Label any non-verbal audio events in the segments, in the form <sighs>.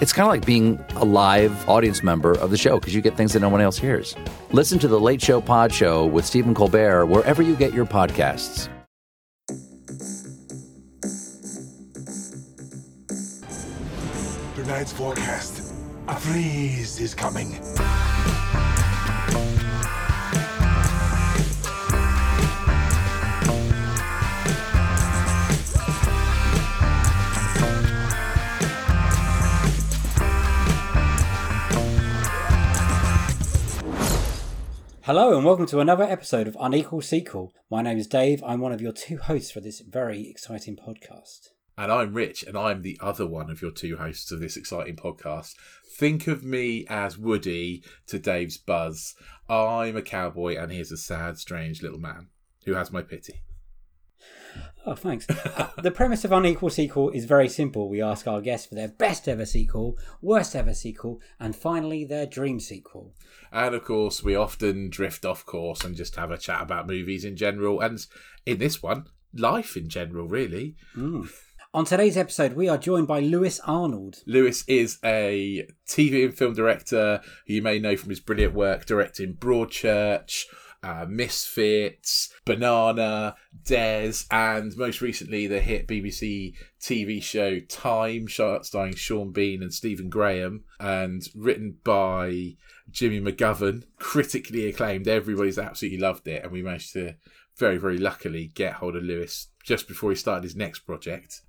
It's kind of like being a live audience member of the show because you get things that no one else hears. Listen to The Late Show Pod Show with Stephen Colbert wherever you get your podcasts. Tonight's forecast. A freeze is coming. Hello and welcome to another episode of Unequal Sequel. My name is Dave. I'm one of your two hosts for this very exciting podcast. And I'm Rich, and I'm the other one of your two hosts of this exciting podcast. Think of me as Woody to Dave's Buzz. I'm a cowboy, and he's a sad, strange little man who has my pity. Oh, thanks. The premise of Unequal Sequel is very simple. We ask our guests for their best ever sequel, worst ever sequel, and finally their dream sequel. And of course, we often drift off course and just have a chat about movies in general, and in this one, life in general, really. Hmm. On today's episode, we are joined by Lewis Arnold. Lewis is a TV and film director who you may know from his brilliant work directing Broadchurch, uh, Misfits, Banana, Des, and most recently the hit BBC TV show Time, starring Sean Bean and Stephen Graham, and written by Jimmy McGovern, critically acclaimed. Everybody's absolutely loved it, and we managed to very, very luckily get hold of Lewis just before he started his next project.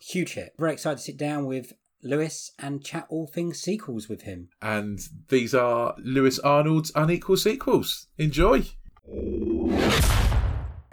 Huge hit. Very excited to sit down with Lewis and chat all things sequels with him. And these are Lewis Arnold's unequal sequels. Enjoy.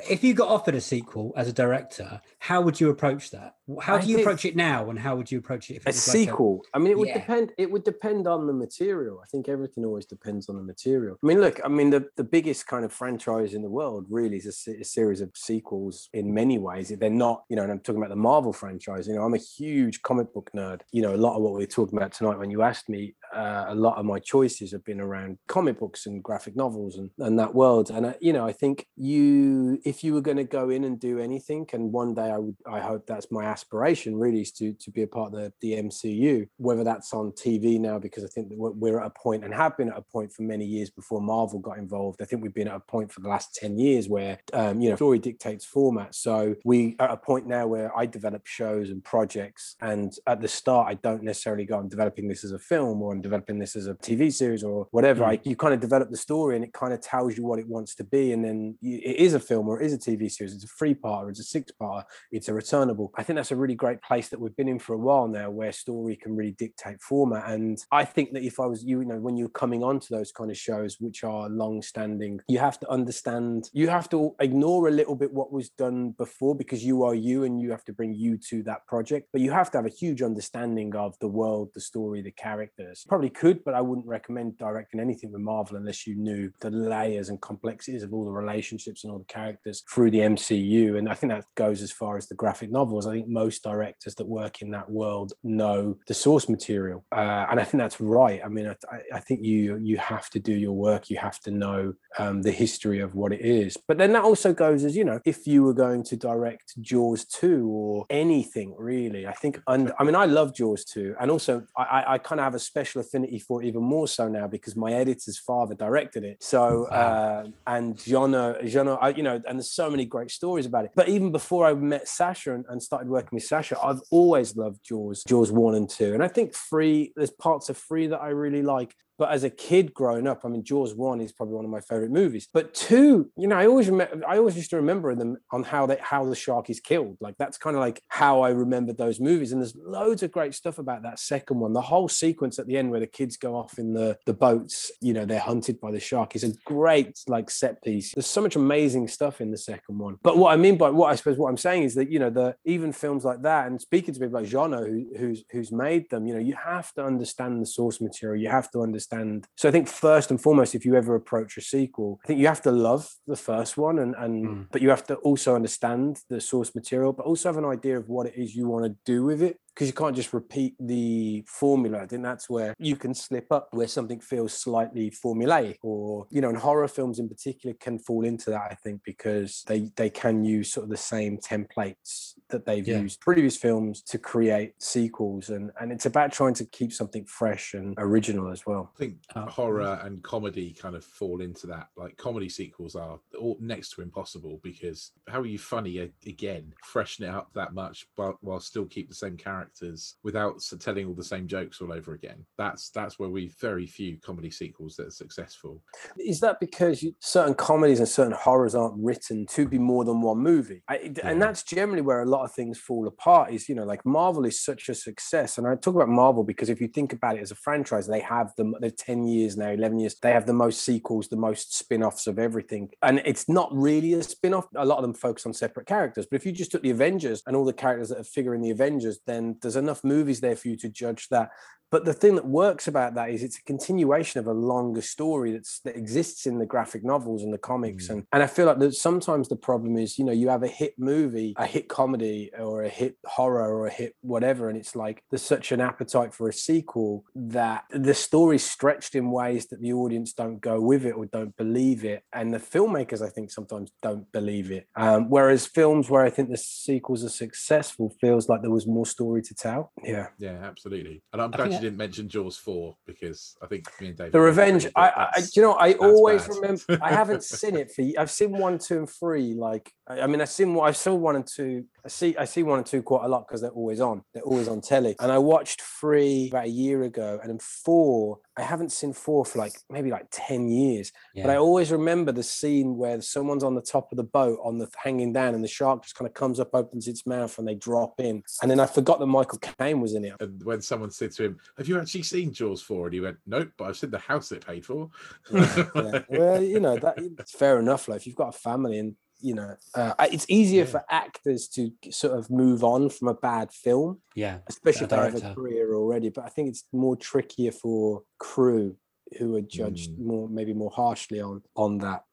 If you got offered a sequel as a director, how would you approach that? How I do you approach it now, and how would you approach it if it a was like sequel. I mean, it would Yeah. depend. It would depend on the material. I think everything always depends on the material. I mean, look. I mean, the, the biggest kind of franchise in the world really is a, a series of sequels. In many ways, they're not. You know, and I'm talking about the Marvel franchise. You know, I'm a huge comic book nerd. You know, a lot of what we we're talking about tonight, when you asked me, uh, a lot of my choices have been around comic books and graphic novels and, and that world. And uh, you know, I think you, if you were going to go in and do anything, and one day I would, I hope that's my aspiration really is to to be a part of the, the MCU, whether that's on TV now, because I think that we're at a point and have been at a point for many years before Marvel got involved. I think we've been at a point for the last 10 years where, um, you know, story dictates format. So we are at a point now where I develop shows and projects. And at the start, I don't necessarily go, I'm developing this as a film or I'm developing this as a TV series or whatever. I, you kind of develop the story and it kind of tells you what it wants to be. And then you, it is a film or it is a TV series. It's a three part or it's a six part. It's a returnable. I think that's a really great place that we've been in for a while now where story can really dictate format. And I think that if I was you, you know, when you're coming onto those kind of shows, which are long standing, you have to understand, you have to ignore a little bit what was done before because you are you and you have to bring you to that project. But you have to have a huge understanding of the world, the story, the characters. Probably could, but I wouldn't recommend directing anything with Marvel unless you knew the layers and complexities of all the relationships and all the characters through the MCU. And I think that goes as far as the graphic novels. I think most directors that work in that world know the source material, uh, and I think that's right. I mean, I, I- think you you have to do your work. You have to know um, the history of what it is. But then that also goes as you know, if you were going to direct Jaws two or anything really, I think. And I mean, I love Jaws two, and also I, I, I kind of have a special affinity for it even more so now because my editor's father directed it. So uh, and Jeannot, Jeannot, I, you know, and there's so many great stories about it. But even before I met Sasha and, and started working with Sasha, I've always loved Jaws, Jaws one and two, and I think three. There's parts of three that I really like. But as a kid growing up, I mean, Jaws one is probably one of my favorite movies. But two, you know, I always remember, I always used to remember them on how they how the shark is killed. Like that's kind of like how I remembered those movies. And there's loads of great stuff about that second one. The whole sequence at the end where the kids go off in the the boats, you know, they're hunted by the shark is a great like set piece. There's so much amazing stuff in the second one. But what I mean by what I suppose what I'm saying is that you know the even films like that, and speaking to people like Jeannot, who, who's who's made them, you know, you have to understand the source material. You have to understand. So I think first and foremost, if you ever approach a sequel, I think you have to love the first one, and and Mm. but you have to also understand the source material, but also have an idea of what it is you want to do with it because you can't just repeat the formula. I think that's where you can slip up, where something feels slightly formulaic, or you know, and horror films in particular can fall into that. I think because they they can use sort of the same templates that they've Yeah. used previous films to create sequels, and and it's about trying to keep something fresh and original as well. I think Oh, horror and comedy kind of fall into that. Like comedy sequels are all next to impossible because how are you funny again, freshen it up that much but while still keep the same characters without telling all the same jokes all over again? That's that's where we very few comedy sequels that are successful. Is that because you, certain comedies and certain horrors aren't written to be more than one movie? I, Yeah. And that's generally where a lot of things fall apart. Is you know, like Marvel is such a success, and I talk about Marvel because if you think about it as a franchise, they have the They're ten years now, eleven years. They have the most sequels, the most spin-offs of everything, and it's not really a spin-off. A lot of them focus on separate characters, but if you just took the Avengers and all the characters that figure in the Avengers, then there's enough movies there for you to judge that. But the thing that works about that is it's a continuation of a longer story that's that exists in the graphic novels and the comics. Mm. And and I feel like that sometimes the problem is, you know, you have a hit movie, a hit comedy, or a hit horror or a hit whatever, and it's like there's such an appetite for a sequel that the story's stretched in ways that the audience don't go with it or don't believe it. And the filmmakers, I think, sometimes don't believe it. Um, whereas films where I think the sequels are successful feels like there was more story to tell. Yeah. Yeah, absolutely. And I'm glad think you didn't mention Jaws four because I think me and David The Revenge. I, I, you know, I always bad. remember. I haven't seen it for. I've seen one, two, and three. Like, I I mean, I've seen. I saw one and two. I see. I see one and two quite a lot because they're always on. They're always on telly. And I watched three about a year ago, and then four. I haven't seen four for like maybe like ten years. Yeah. But I always remember the scene where someone's on the top of the boat, on the hanging down, and the shark just kind of comes up, opens its mouth, and they drop in. And then I forgot that Michael Caine was in it. And when someone said to him, "Have you actually seen Jaws 4? and he went, "Nope, but I've seen the house it paid for." yeah. Well, you know that it's fair enough. Like if you've got a family, and you know, uh, it's easier Yeah. for actors to sort of move on from a bad film, yeah. especially if they have a career already. But I think it's more trickier for crew who are judged Mm. more, maybe more harshly on on that.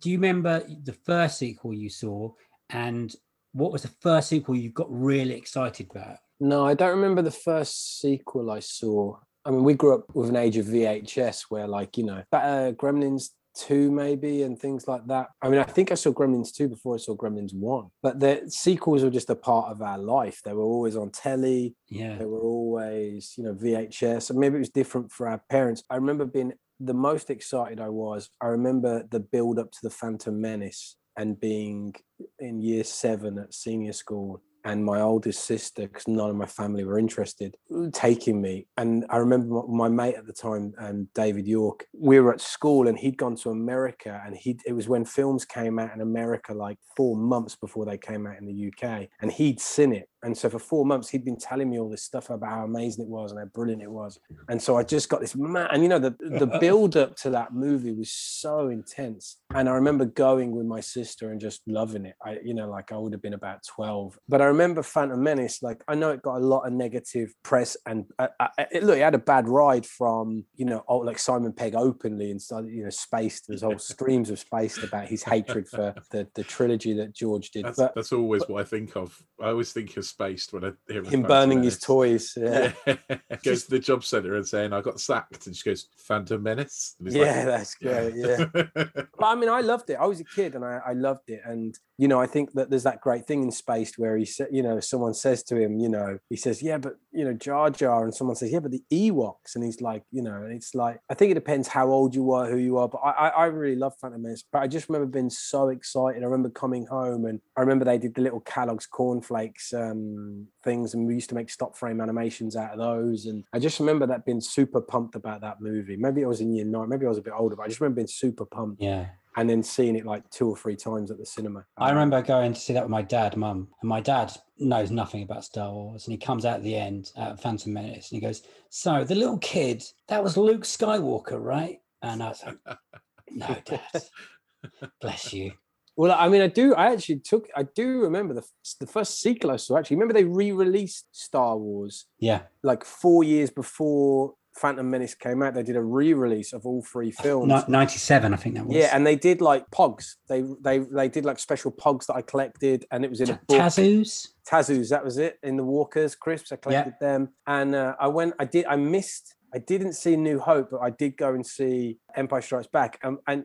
Do you remember the first sequel you saw, and what was the first sequel you got really excited about? No, I don't remember the first sequel I saw. I mean, we grew up with an age of VHS where, like, you know, uh, Gremlins 2 maybe and things like that. I mean, I think I saw Gremlins 2 before I saw Gremlins 1. But the sequels were just a part of our life. They were always on telly. Yeah. They were always, you know, VHS. And maybe it was different for our parents. I remember being the most excited I was. I remember the build up to the Phantom Menace and being in year seven at senior school and my oldest sister, because none of my family were interested, taking me. And I remember my, mate at the time, um, David York, we were at school and he'd gone to America and he it was when films came out in America like four months before they came out in the UK. And he'd seen it. And so for four months, he'd been telling me all this stuff about how amazing it was and how brilliant it was. And so I just got this man, and you know, the the <laughs> build up to that movie was so intense. And I remember going with my sister and just loving it. I, you know, like I would have been about 12. But I remember Phantom Menace, like I know it got a lot of negative press and uh, uh, it, look, it had a bad ride from, you know, oh, like Simon Pegg openly and started, you know, spaced, there's whole <laughs> streams of spaced about his hatred for the, the trilogy that George did. That's, but that's always what I think of. I always think of Spaced when I hear him burning his toys. Yeah. Yeah. <laughs> <laughs> goes to the job centre and saying, I got sacked. And she goes, Phantom Menace. He's like, Yeah, that's great. Yeah. <laughs> But I mean, I loved it. I was a kid and I, I loved it. And, you know, I think that there's that great thing in Spaced where he said, you know, someone says to him, you know, he says, yeah, but, you know, Jar Jar. And someone says, yeah, but the Ewoks. And he's like, you know, and it's like, I think it depends how old you are, who you are. But I, I, I really love Phantom Menace. But I just remember being so excited. I remember coming home and I remember they did the little Kellogg's cornflakes um, um, things, and we used to make stop frame animations out of those. And I just remember that being super pumped about that movie. Maybe I was in year nine, maybe I was a bit older, but I just remember being super pumped. Yeah. And then seeing it like two or three times at the cinema. I remember going to see that with my dad, mum, and my dad knows nothing about Star Wars. And he comes out at the end at Phantom Menace and he goes, So the little kid, that was Luke Skywalker, right? And I was like, No, dad. <laughs> Bless you. Well, I mean, I do. I actually took. I do remember the the first sequel I saw. Actually, remember they re-released Star Wars Yeah. like four years before Phantom Menace came out. They did a re-release of all three films. 97, I think that was. Yeah, and they did like pogs. They they they did like special pogs that I collected, and it was in a book. Tazos. Tazos, that was it. In the Walkers crisps, I collected them, and uh, I went. I did. I missed. I didn't see New Hope, but I did go and see Empire Strikes Back. Um, and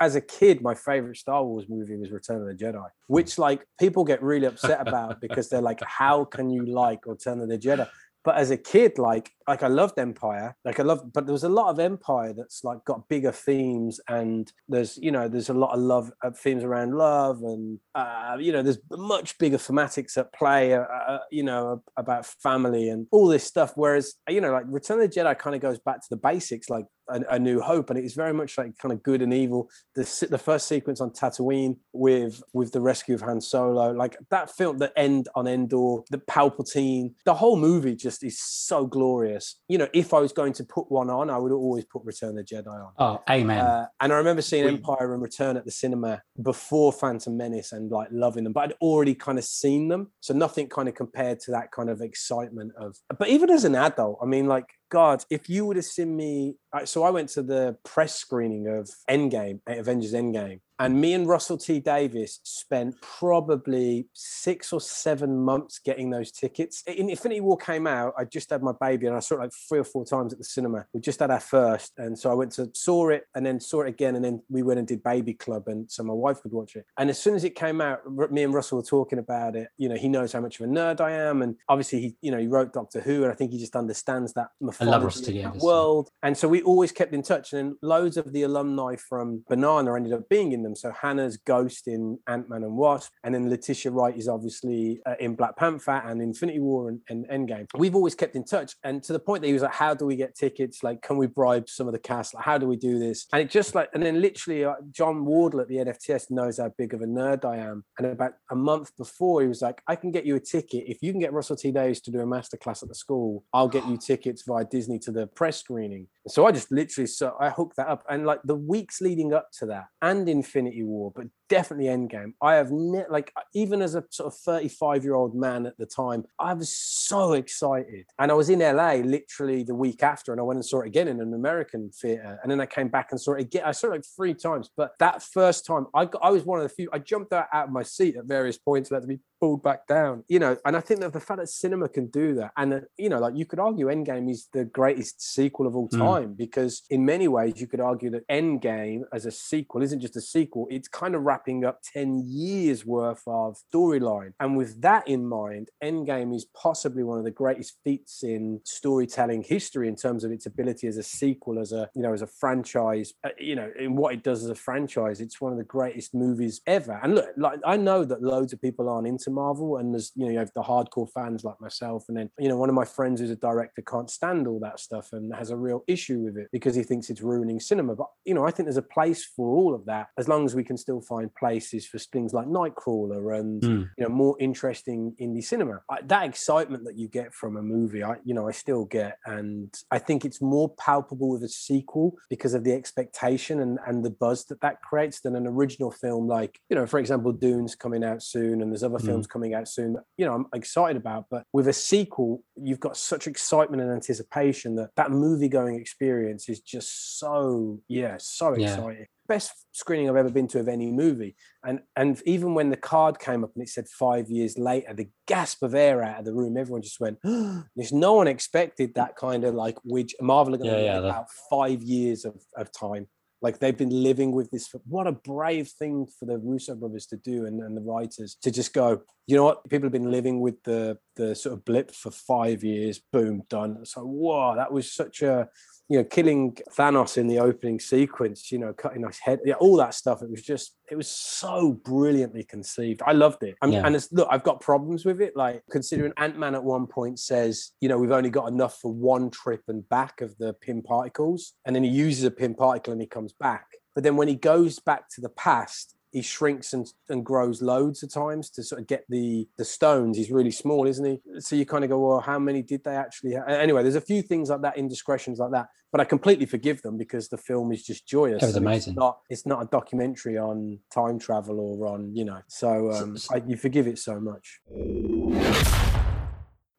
as a kid, my favorite Star Wars movie was Return of the Jedi, which like people get really upset about <laughs> because they're like, "How can you like Return of the Jedi?" But as a kid, like like I loved Empire, like I loved, but there was a lot of Empire that's like got bigger themes, and there's you know there's a lot of love uh, themes around love, and uh, you know there's much bigger thematics at play, uh, uh, you know about family and all this stuff. Whereas you know like Return of the Jedi kind of goes back to the basics, like a, a New Hope, and it's very much like kind of good and evil. The the first sequence on Tatooine with with the rescue of Han Solo, like that film, the end on Endor, the Palpatine, the whole movie just is so glorious. You know, if I was going to put one on, I would always put Return of the Jedi on. Oh, amen. Uh, and I remember seeing Empire and Return at the cinema before Phantom Menace and like loving them, but I'd already kind of seen them. So nothing kind of compared to that kind of excitement of, but even as an adult, I mean, like, God, if you would have seen me, so I went to the press screening of Endgame, Avengers Endgame, and me and Russell T Davies spent probably six or seven months getting those tickets. In Infinity War came out, I just had my baby and I saw it like three or four times at the cinema. We just had our first. And so I went to saw it and then saw it again. And then we went and did Baby Club. And so my wife could watch it. And as soon as it came out, me and Russell were talking about it. You know, he knows how much of a nerd I am. And obviously he, you know, he wrote Doctor Who. And I think he just understands that mythology that world. And so we always kept in touch. And then loads of the alumni from Banana ended up being in them. So Hannah's Ghost in Ant Man and Wasp, and then Letitia Wright is obviously uh, in Black Panther and Infinity War and, and Endgame. We've always kept in touch, and to the point that he was like, "How do we get tickets? Like, can we bribe some of the cast? Like, how do we do this?" And it just like, and then literally, uh, Jon Wardle at the NFTS knows how big of a nerd I am. And about a month before, he was like, "I can get you a ticket if you can get Russell T Davies to do a masterclass at the school. I'll get you tickets via Disney to the press screening." So I just literally so I hooked that up, and like the weeks leading up to that, and Infinity War, but definitely Endgame. I have ne- like even as a sort of 35 year old man at the time, I was so excited, and I was in LA literally the week after, and I went and saw it again in an American theater, and then I came back and saw it again. I saw it like three times, but that first time, I got, I was one of the few. I jumped out, out of my seat at various points, and had to be pulled back down. You know, and I think that the fact that cinema can do that, and that, you know, like you could argue Endgame is the greatest sequel of all Mm. time because in many ways you could argue that Endgame as a sequel isn't just a sequel; it's kind of wrapping up ten years worth of storyline. And with that in mind, Endgame is possibly one of the greatest feats in storytelling history in terms of its ability as a sequel, as a you know, as a franchise. uh, you know, in what it does as a franchise, it's one of the greatest movies ever. And look, like I know that loads of people aren't into Marvel, and there's you know you have the hardcore fans like myself, and then you know one of my friends who's a director can't stand all that stuff and has a real issue with it because he thinks it's ruining cinema. But you know, I think there's a place for all of that as long as we can still find places for things like Nightcrawler and Mm. you know more interesting indie cinema. I, that excitement that you get from a movie, I you know I still get, and I think it's more palpable with a sequel because of the expectation and and the buzz that that creates than an original film. Like you know, for example, Dune's coming out soon, and there's other Mm. films coming out soon. That, you know, I'm excited about. But with a sequel, you've got such excitement and anticipation that that movie going experience is just so yeah, so Yeah. exciting. Best screening I've ever been to of any movie. And and even when the card came up and it said five years later, the gasp of air out of the room, everyone just went, <gasps> there's no one expected that kind of like which Marvel are going to Yeah, yeah, about five years of, of time. Like they've been living with this. For, what a brave thing for the Russo brothers to do and, and the writers to just go, you know what? People have been living with the the sort of blip for five years, boom, done. So whoa, that was such a you know, killing Thanos in the opening sequence, you know, cutting his head, yeah, all that stuff. It was just, it was so brilliantly conceived. I loved it. I mean, Yeah. and it's, look, I've got problems with it. Like considering Ant Man at one point says, you know, we've only got enough for one trip and back of the Pym particles, and then he uses a Pym particle and he comes back. But then when he goes back to the past, he shrinks and, and grows loads of times to sort of get the the stones. He's really small, isn't he? So you kind of go, well, how many did they actually? Have? Anyway, there's a few things like that, indiscretions like that, but I completely forgive them because the film is just joyous. It was amazing. It's not, it's not a documentary on time travel or on you know. So um, I, you forgive it so much.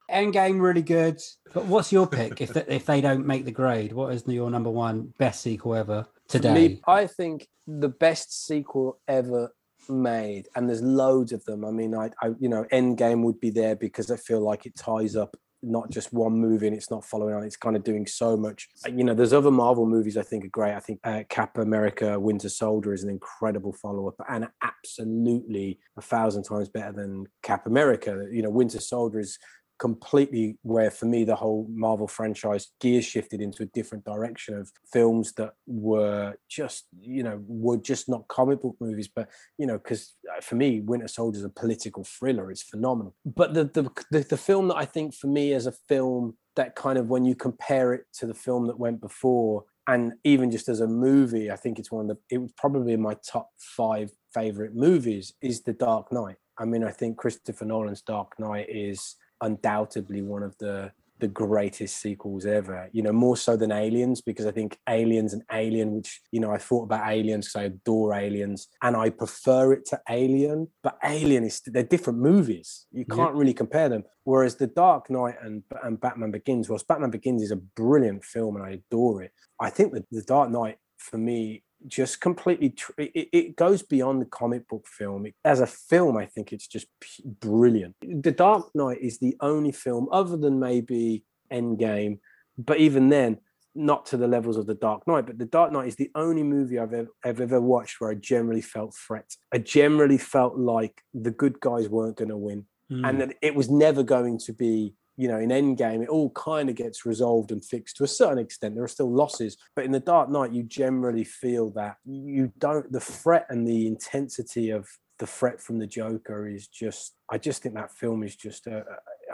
Endgame really good. But what's your pick if they, if they don't make the grade? What is your number one best sequel ever For today? Me, I think the best sequel ever made, and there's loads of them. I mean, I, I, you know, Endgame would be there because I feel like it ties up not just one movie and it's not following on. It's kind of doing so much. Uh, You know, there's other Marvel movies I think are great. I think uh, Cap America: Winter Soldier is an incredible follow-up and absolutely a thousand times better than Cap America. You know, Winter Soldier is completely where for me the whole Marvel franchise gear shifted into a different direction of films that were just you know were just not comic book movies. But you know because uh, for me Winter Soldier is a political thriller. It's phenomenal. But the, the the the film that I think for me as a film that kind of when you compare it to the film that went before and even just as a movie I think it's one of the it was probably my top 5 favorite movies is The Dark Knight. I mean I think Christopher Nolan's Dark Knight is undoubtedly one of the the greatest sequels ever you know more so than aliens because i think aliens and alien which you know i thought about aliens because i adore aliens and i prefer it to alien but alien is they're different movies. You can't really compare them. Whereas the dark knight and, and batman begins whilst batman begins is a brilliant film and i adore it i think that the dark knight for me just completely it, it goes beyond the comic book film. As a film i think it's just brilliant. The dark knight is the only film other than maybe endgame but even then not to the levels of the dark knight but the dark knight is the only movie i've ever, I've ever watched where i generally felt threat i generally felt like the good guys weren't going to win Mm. and that it was never going to be you know in endgame it all kind of gets resolved and fixed to a certain extent. There are still losses but in the dark knight you generally feel that you don't the threat and the intensity of the threat from the joker is just i just think that film is just a,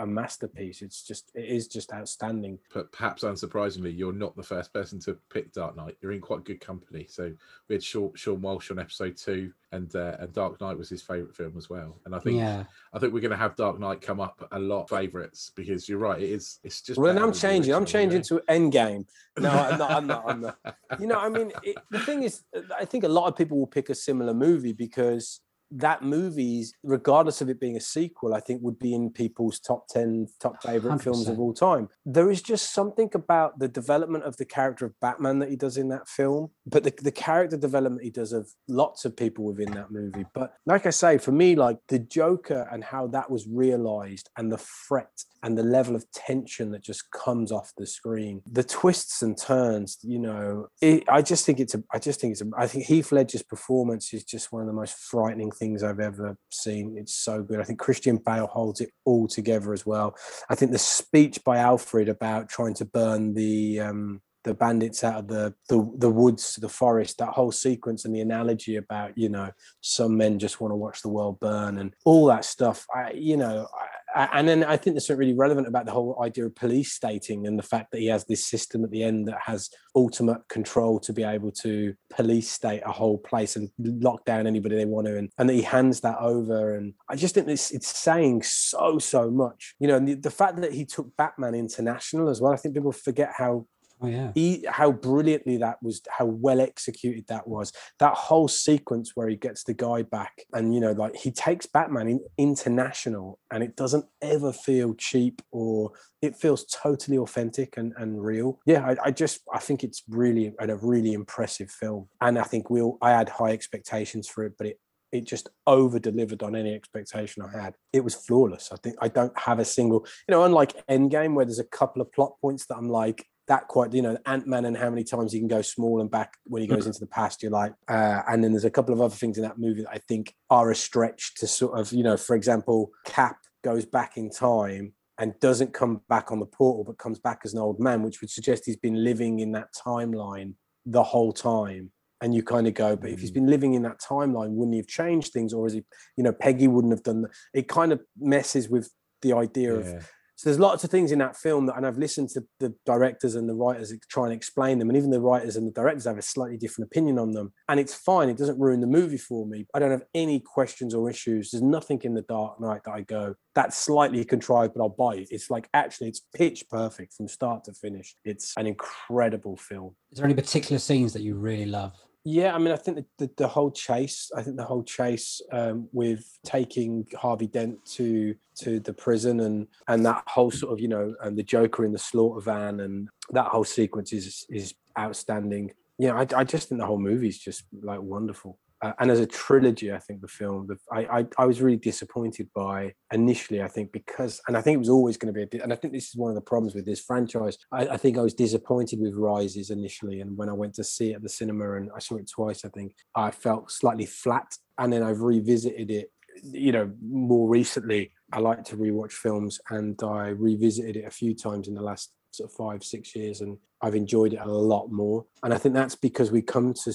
a masterpiece it's just it is just outstanding But perhaps unsurprisingly, you're not the first person to pick Dark Knight. You're in quite good company. So we had Sean, Sean Walsh on episode two, and uh, and Dark Knight was his favourite film as well. And I think yeah. I think we're going to have Dark Knight come up a lot favourites because you're right. It is. It's just. well then i'm changing i'm changing you know? to endgame no i'm not i'm not i'm not <laughs> you know i mean it, the thing is i think a lot of people will pick a similar movie because that movie regardless of it being a sequel i think would be in people's top 10 top favorite films of all time. There is just something about the development of the character of batman that he does in that film but the, the character development he does of lots of people within that movie. But like i say for me like the joker and how that was realized and the threat and the level of tension that just comes off the screen. The twists and turns you know it, i just think it's a i just think it's a i think heath ledger's performance is just one of the most frightening things i've ever seen. It's so good. I think christian bale holds it all together as well. I think the speech by alfred about trying to burn the um the bandits out of the, the the woods the forest that whole sequence and the analogy about you know some men just want to watch the world burn and all that stuff i you know and then i think there's something really relevant about the whole idea of police stating and the fact that he has this system at the end that has ultimate control to be able to police state a whole place and lock down anybody they want to and, and that he hands that over. And i just think this it's saying so so much. You know and the, the fact that he took batman international as well i think people forget how Oh yeah. he, how brilliantly that was how well executed that was that whole sequence where he gets the guy back and you know like he takes batman in, international and it doesn't ever feel cheap or it feels totally authentic and, and real yeah I, I just i think it's really a a really impressive film and i think we'll i had high expectations for it but it it just over delivered on any expectation I had. It was flawless. I think I don't have a single, you know, unlike Endgame, where there's a couple of plot points that I'm like, that quite, you know, Ant Man and how many times he can go small and back when he goes into the past. You're like, uh, and then there's a couple of other things in that movie that I think are a stretch to sort of, you know, for example, Cap goes back in time and doesn't come back on the portal but comes back as an old man, which would suggest he's been living in that timeline the whole time. And you kind of go, but if he's been living in that timeline, wouldn't he have changed things? Or is he, you know, Peggy wouldn't have done that. It kind of messes with the idea of Yeah. So there's lots of things in that film that, and I've listened to the directors and the writers try and explain them, and even the writers and the directors have a slightly different opinion on them, and it's fine. It doesn't ruin the movie for me. I don't have any questions or issues. There's nothing in the Dark Knight that I go that's slightly contrived, but I'll buy it. It's like actually, it's pitch perfect from start to finish. It's an incredible film. Is there any particular scenes that you really love? Yeah, I mean, I think the, the, the whole chase. I think the whole chase um, with taking Harvey Dent to to the prison and and that whole sort of you know and the Joker in the slaughter van and that whole sequence is is outstanding. You know, I, I just think the whole movie is just like wonderful. Uh, and as a trilogy, I think the film, the, I, I I was really disappointed by initially. I think because, and I think it was always going to be, a, and I think this is one of the problems with this franchise. I, I think I was disappointed with Rises initially, and when I went to see it at the cinema, and I saw it twice, I think I felt slightly flat. And then I've revisited it, you know, more recently. I like to rewatch films, and I revisited it a few times in the last sort of five, six years, and I've enjoyed it a lot more. And I think that's because we come to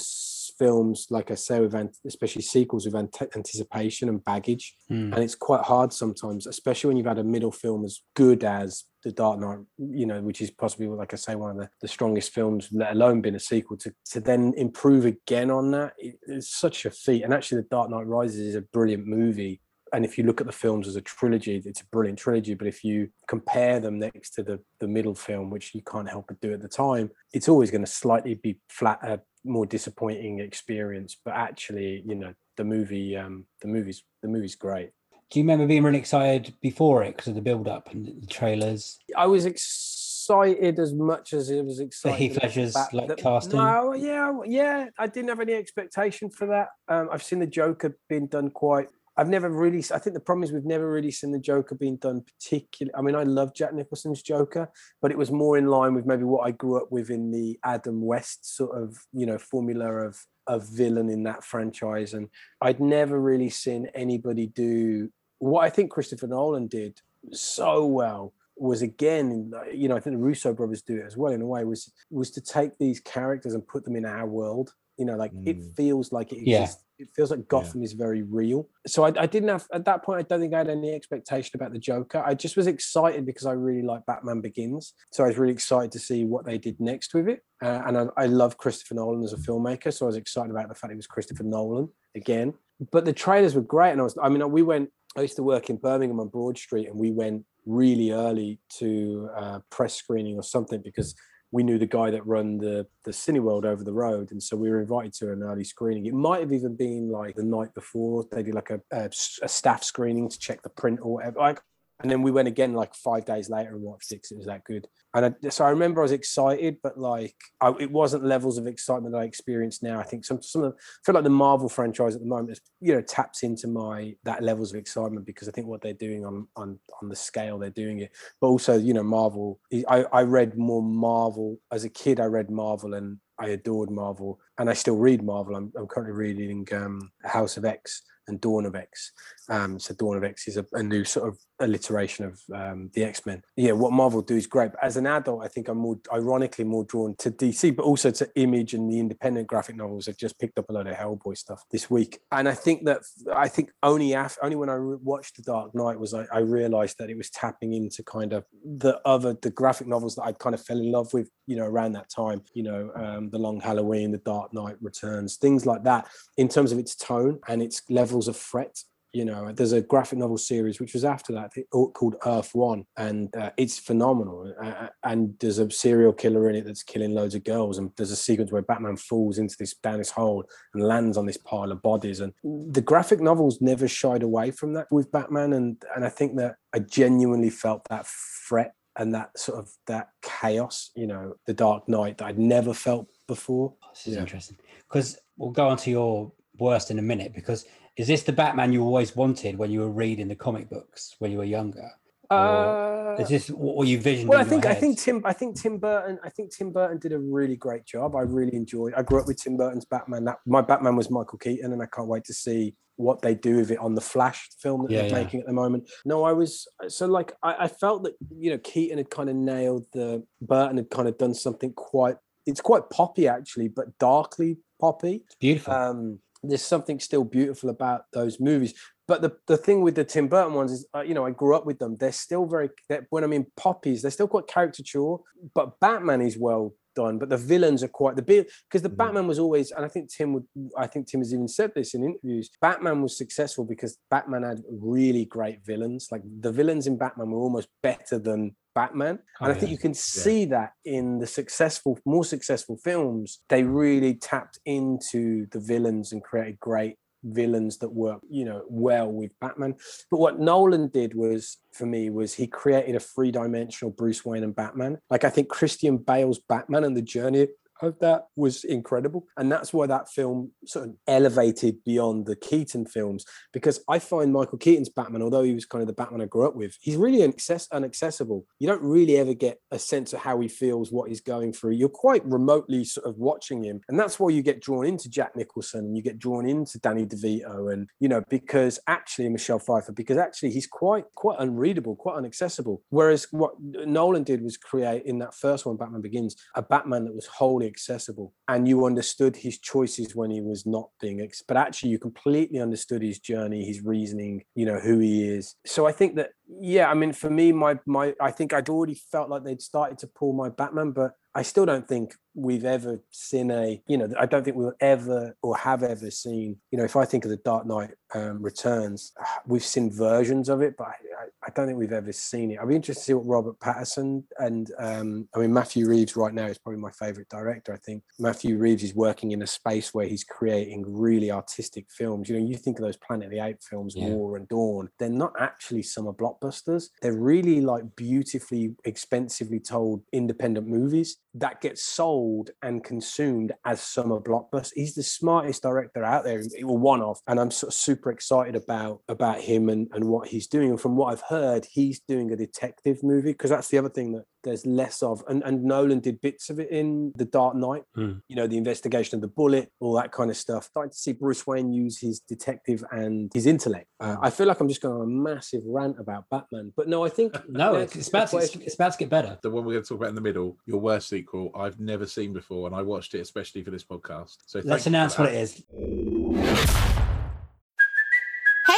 films, like I say, with especially sequels with anticipation and baggage, Hmm. and it's quite hard sometimes, especially when you've had a middle film as good as The Dark Knight, you know, which is possibly, like I say, one of the, the strongest films, let alone been a sequel, to, to then improve again on that. It, it's such a feat. And actually, The Dark Knight Rises is a brilliant movie. And if you look at the films as a trilogy, it's a brilliant trilogy. But if you compare them next to the, the middle film, which you can't help but do at the time, it's always going to slightly be flat, a more disappointing experience. But actually, you know, the movie, um, the movie's the movie's great. Do you remember being really excited before it because of the build up and the trailers? I was excited as much as it was excited. Heath the Ledger's, like, that- casting? No, yeah, yeah. I didn't have any expectation for that. Um, I've seen the Joker being done quite. I've never really. I think the problem is we've never really seen the Joker being done particularly. I mean, I love Jack Nicholson's Joker, but it was more in line with maybe what I grew up with in the Adam West sort of you know formula of of villain in that franchise, and I'd never really seen anybody do what I think Christopher Nolan did so well was again you know i think the russo brothers do it as well in a way was was to take these characters and put them in our world you know like it Mm. feels like it Yeah. It feels like gotham is very real. So I, I didn't have at that point i don't think i had any expectation about the joker. I just was excited because i really like batman begins. So i was really excited to see what they did next with it. Uh, and I, I love christopher nolan as a filmmaker. So i was excited about the fact it was christopher nolan again. But the trailers were great. And i was i mean we went i used to work in birmingham on broad street and we went really early to uh, press screening or something because we knew the guy that run the the Cineworld over the road, and so we were invited to an early screening. It might have even been like the night before they did like a a staff screening to check the print or whatever. Like, and then we went again like five days later and watched 'cause it was that good. And I, so I remember I was excited, but like I, it wasn't levels of excitement that I experienced now. I think some some of I feel like the Marvel franchise at the moment is you know taps into my that levels of excitement because I think what they're doing on on on the scale they're doing it but also you know marvel i i read more marvel as a kid i read marvel and i adored marvel and i still read marvel i'm, I'm currently reading um house of x and dawn of x um so dawn of x is a, a new sort of alliteration of um the x-men. Yeah what marvel do is great but as an adult i think i'm more ironically more drawn to dc but also to image and the independent graphic novels i've just picked up a lot of hellboy stuff this week. And i think that i think only after only when i re- watched the dark knight was I, I realized that it was tapping into kind of the other the graphic novels that i kind of fell in love with you know around that time you know um, the long halloween the dark knight returns things like that in terms of its tone and its levels of threat you know there's a graphic novel series which was after that called earth one and uh, it's phenomenal uh, and there's a serial killer in it that's killing loads of girls and there's a sequence where batman falls into this down this hole and lands on this pile of bodies and the graphic novels never shied away from that with batman and and i think that i genuinely felt that threat and that sort of that chaos you know the dark knight that i'd never felt before This is Yeah. interesting because we'll go on to your worst in a minute. Because is this the Batman you always wanted when you were reading the comic books when you were younger, Uh, is this what you visioned? well, I think I think Tim I think Tim Burton I think Tim Burton did a really great job. I really enjoyed. I grew up with Tim Burton's Batman. That my Batman was Michael Keaton, and I can't wait to see what they do with it on the Flash film that Yeah, they're yeah. making at the moment. No, I was so like I, I felt that you know Keaton had kind of nailed the Burton had kind of done something quite. It's quite poppy actually, but darkly poppy. It's beautiful. um, there's something still beautiful about those movies. But the, the thing with the Tim Burton ones is, uh, you know, I grew up with them. They're still very, when I mean poppies, they're still quite caricature. But Batman is well done. But the villains are quite the big because the Mm. Batman was always, and I think Tim would, I think Tim has even said this in interviews. Batman was successful because Batman had really great villains. Like the villains in Batman were almost better than Batman. Oh, and I think yeah. you can see that in the successful, more successful films. They really tapped into the villains and created great villains that work, you know, well with Batman. But what Nolan did was, for me, was he created a three-dimensional Bruce Wayne and Batman. Like I think Christian Bale's Batman and the journey of that was incredible. And that's why that film sort of elevated beyond the Keaton films. Because I find Michael Keaton's Batman, although he was kind of the Batman I grew up with, he's really inaccess- inaccessible. You don't really ever get a sense of how he feels, what he's going through. You're quite remotely sort of watching him. And that's why you get drawn into Jack Nicholson and you get drawn into Danny DeVito and, you know, because actually Michelle Pfeiffer, because actually he's quite, quite unreadable, quite inaccessible. Whereas what Nolan did was create in that first one, Batman Begins, a Batman that was wholly accessible and you understood his choices when he was not being ex- but actually you completely understood his journey his reasoning you know who he is. So i think that yeah i mean for me my my i think i'd already felt like they'd started to pull my batman but i still don't think we've ever seen a you know i don't think we'll ever or have ever seen you know if i think of the dark knight um, returns <sighs> we've seen versions of it but I, I, don't think we've ever seen it. I'd be interested to see what robert pattinson and um, i mean matthew reeves right now is probably my favorite director i think. Matthew reeves is working in a space where he's creating really artistic films. You know you think of those planet of the apes films Yeah. war and dawn they're not actually summer blockbusters. They're really like beautifully expensively told independent movies that gets sold and consumed as summer blockbusters. He's the smartest director out there. Or one of and i'm sort of super excited about about him and, and what he's doing. And from what i've heard he's doing a detective movie because that's the other thing that there's less of and, and nolan did bits of it in the dark knight Hmm. you know the investigation of the bullet all that kind of stuff starting to see bruce wayne use his detective and his intellect uh, i feel like i'm just going on a massive rant about batman but no i think <laughs> no, it's, it's about to, it's, it's about to get better. The one we're going to talk about in the middle, your worst sequel, I've never seen before, and I watched it especially for this podcast. So Let's announce what it is.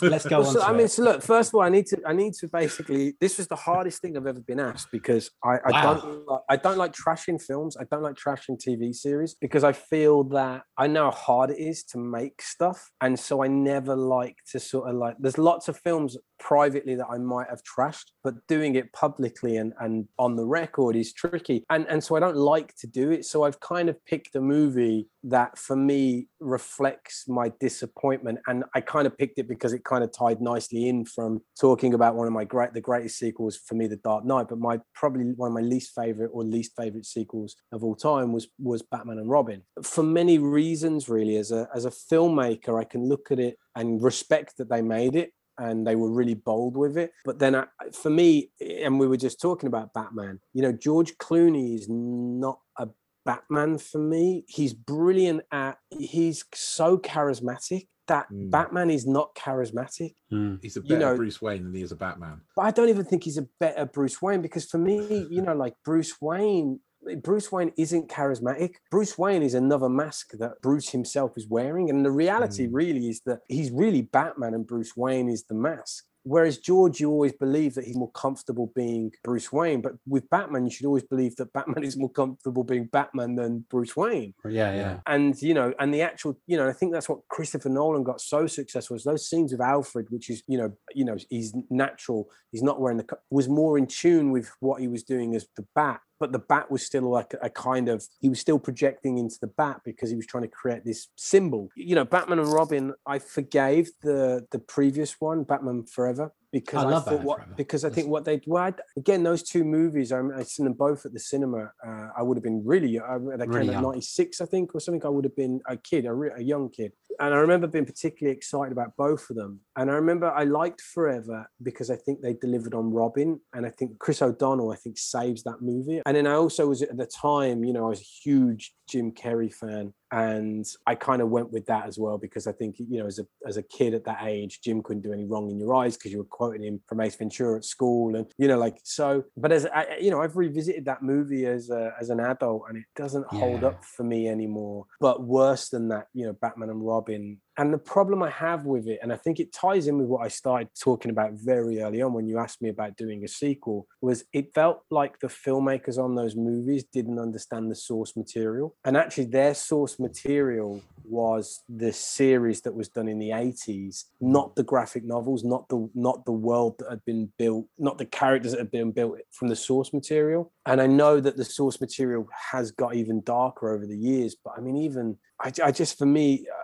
Let's go Well, on. so, I mean, so look. First of all, I need to. I need to basically. This was the hardest thing I've ever been asked because I, I Wow. don't. Like, I don't like trashing films. I don't like trashing TV series because I feel that I know how hard it is to make stuff, and so I never like to sort of like. There's lots of films privately that I might have trashed, but doing it publicly and and on the record is tricky, and and so I don't like to do it. So I've kind of picked a movie that for me reflects my disappointment and i kind of picked it because it kind of tied nicely in from talking about one of my great the greatest sequels for me the dark knight but my probably one of my least favorite or least favorite sequels of all time was was batman and robin for many reasons really as a as a filmmaker i can look at it and respect that they made it and they were really bold with it. But then, I, for me, and we were just talking about Batman. You know, George Clooney is not a Batman for me. He's brilliant at. He's so charismatic that hmm. Batman is not charismatic. Hmm. He's a You better know- Bruce Wayne than he is a Batman. But I don't even think he's a better Bruce Wayne because for me, you know, like Bruce Wayne, Bruce Wayne isn't charismatic. Bruce Wayne is another mask that Bruce himself is wearing. And the reality hmm. really is that he's really Batman and Bruce Wayne is the mask. Whereas George, you always believe that he's more comfortable being Bruce Wayne. But with Batman, you should always believe that Batman is more comfortable being Batman than Bruce Wayne yeah, yeah. and you know and the actual you know i think that's what christopher nolan got so successful is those scenes of alfred which is you know you know he's natural he's not wearing the was more in tune with what he was doing as the bat but the bat was still like a, kind of he was still projecting into the bat because he was trying to create this symbol. You know batman and robin i forgave the the previous one batman forever because I I, love thought what Forever. because I think what they well, I- again those two movies I, I seen them both at the cinema. Uh, I would have been really I, they Really came out ninety six I think or something. I would have been a kid, a, re- a young kid, and I remember being particularly excited about both of them. And I remember I liked Forever because I think they delivered on Robin, and I think Chris O'Donnell I think saves that movie. And then I also was at the time, you know, I was a huge Jim Carrey fan, and I kind of went with that as well because I think you know as a as a kid at that age, Jim couldn't do any wrong in your eyes because you were quoting him from Ace Ventura at school, and you know like so. But as I, you know, I've revisited that movie as a, as an adult, and it doesn't hold up for me anymore. But worse than that, you know, Batman and Robin. And the problem I have with it, and I think it ties in with what I started talking about very early on when you asked me about doing a sequel, was it felt like the filmmakers on those movies didn't understand the source material. And actually, their source material was the series that was done in the 80s, not the graphic novels, not the not the world that had been built, not the characters that had been built from the source material. And I know that the source material has got even darker over the years, but I mean, even I, I just for me. Uh,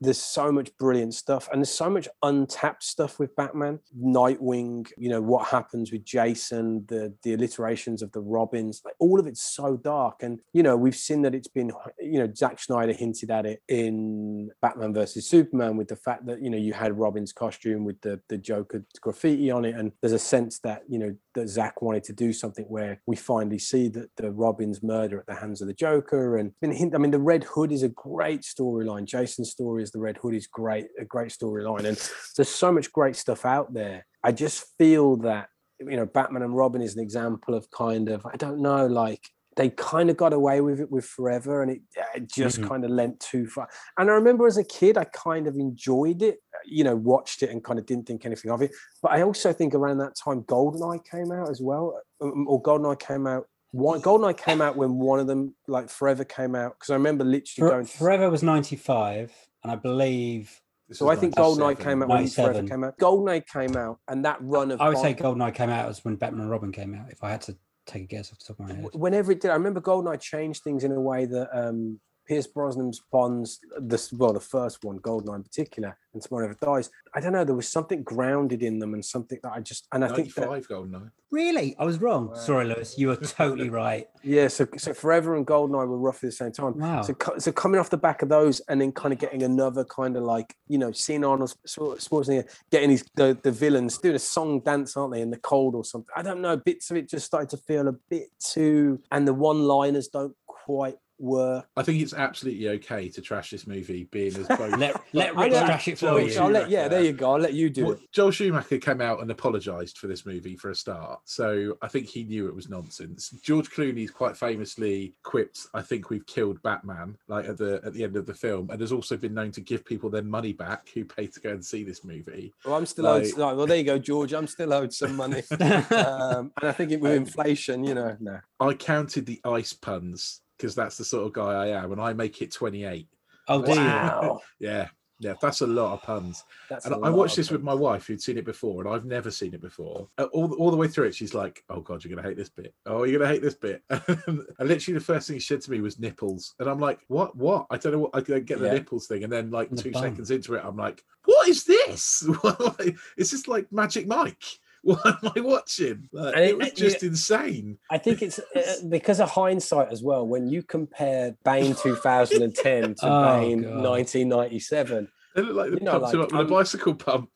there's so much brilliant stuff and there's so much untapped stuff with batman. Nightwing you know what happens with jason the the alliterations of the robins like all of it's so dark. And you know we've seen that it's been you know Zack Snyder hinted at it in Batman versus Superman with the fact that you know you had Robin's costume with the the Joker graffiti on it. And there's a sense that you know that Zack wanted to do something where we finally see that the Robin's murder at the hands of the Joker. And been hint I mean the Red Hood is a great storyline. Jason's story the Red Hood is great a great storyline and there's so much great stuff out there I just feel that you know Batman and Robin is an example of kind of I don't know like they kind of got away with it with Forever, and it, it just Mhm. kind of lent too far. And I remember as a kid, I kind of enjoyed it, you know, watched it and kind of didn't think anything of it. But I also think around that time, Goldeneye came out as well, um, or Goldeneye came out. One Goldeneye came out when one of them, like Forever, came out because I remember literally going. Forever was 95, and I believe. So I think Goldeneye came out when Forever came out. Goldeneye came out, and that run of I would say Bond- Goldeneye came out as when Batman and Robin came out, if I had to take a guess off the top of my head. whenever it did, I remember Goldeneye changed things in a way that um, Pierce Brosnan's Bonds, this well, the first one, Goldeneye in particular, and Tomorrow Never Dies. I don't know, there was something grounded in them and something that I just and I think five 95 Goldeneye. Really? I was wrong. Sorry, Lewis. You were totally <laughs> right. yeah, so so Forever and Goldeneye were roughly the same time. Wow. So so coming off the back of those and then kind of getting another kind of like you know seeing Arnold Schwar- Schwarzenegger getting his the, the villains doing a song dance, aren't they, in the cold or something? I don't know. Bits of it just started to feel a bit too, and the one liners don't quite work. I think it's absolutely okay to trash this movie, being as both. <laughs> Let let I trash it for Joel you. I'll let, yeah, there you go. I'll let you do Well, it. Joel Schumacher came out and apologised for this movie for a start, so I think he knew it was nonsense. George Clooney's quite famously quipped, "I think we've killed Batman," like at the at the end of the film, and has also been known to give people their money back who paid to go and see this movie. Well, I'm still Like- owed. Like, well, there you go, George. I'm still owed some money, <laughs> um, and I think it, with inflation, you know, no. I counted the ice puns because that's the sort of guy I am, and I make it twenty eight. Oh. Wow, <laughs> Yeah, yeah, that's a lot of puns. that's. And a I lot watched of this with my wife, who'd seen it before, and I've never seen it before. All, all the way through it, she's like, "Oh God, you're gonna hate this bit. Oh, you're gonna hate this bit." <laughs> and literally, the first thing she said to me was nipples, and I'm like, "What? What? I don't know. What I don't get the Yeah. nipples thing." And then, like The two bum. seconds into it, I'm like, "What is this? <laughs> it's just like Magic Mike. <laughs> What am I watching? Like, it, it- was just insane." I think it's uh, <laughs> because of hindsight as well. When you compare Bane 2010 <laughs> to Oh, Bane God. 1997, They look like they You know, pumped him like, up with a I'm- bicycle pump.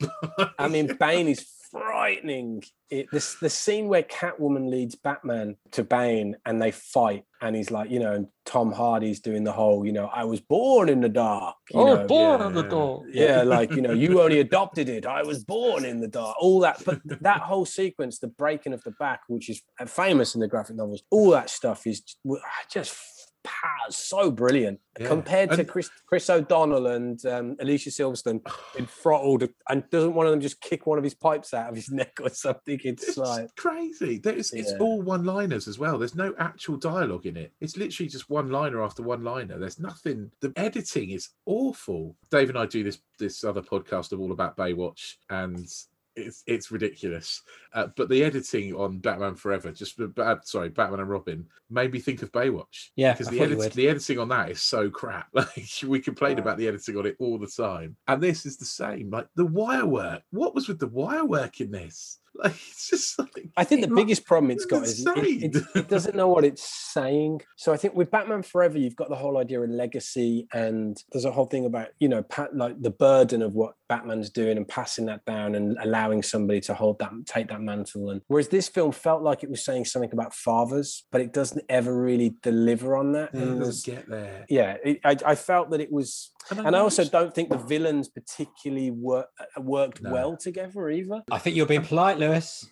I mean, Bane is frightening. It, this the scene where Catwoman leads Batman to Bane and they fight, and he's like, you know, and Tom Hardy's doing the whole, you know, I was born in the dark. You oh, know, born in the dark. yeah, like you know, you <laughs> only adopted it. I was born in the dark. All that, but that whole sequence, the breaking of the back, which is famous in the graphic novels, all that stuff is just pow- so brilliant Yeah. compared to Chris Chris O'Donnell and um, Alicia Silverstone in throttled and doesn't one of them just kick one of his pipes out of his <laughs> neck or something? It's, It's like crazy. There's, It's all one liners as well. There's no actual dialogue in it. It's literally just one liner after one liner. There's nothing. The editing is awful. Dave and I do this this other podcast of all about Baywatch, and it's it's ridiculous. Uh, but the editing on Batman Forever, just sorry, Batman and Robin, made me think of Baywatch. Yeah, because the edit, the editing on that is so crap. <laughs> Like we complain about the editing on it all the time, and this is the same. Like the wire work. What was with the wire work in this? <laughs> Like it's just like I think the It mu- biggest problem it's got is it, it, it doesn't know what it's saying. So I think with Batman Forever, you've got the whole idea of legacy, and there's a whole thing about you know pat, like the burden of what Batman's doing and passing that down and allowing somebody to hold that take that mantle. And whereas this film felt like it was saying something about fathers, but it doesn't ever really deliver on that. it And there's- doesn't get there. yeah, it, I, I felt that it was, and I also don't think the villains particularly wor- uh, worked No. well together either. I think you're being polite, Lewis.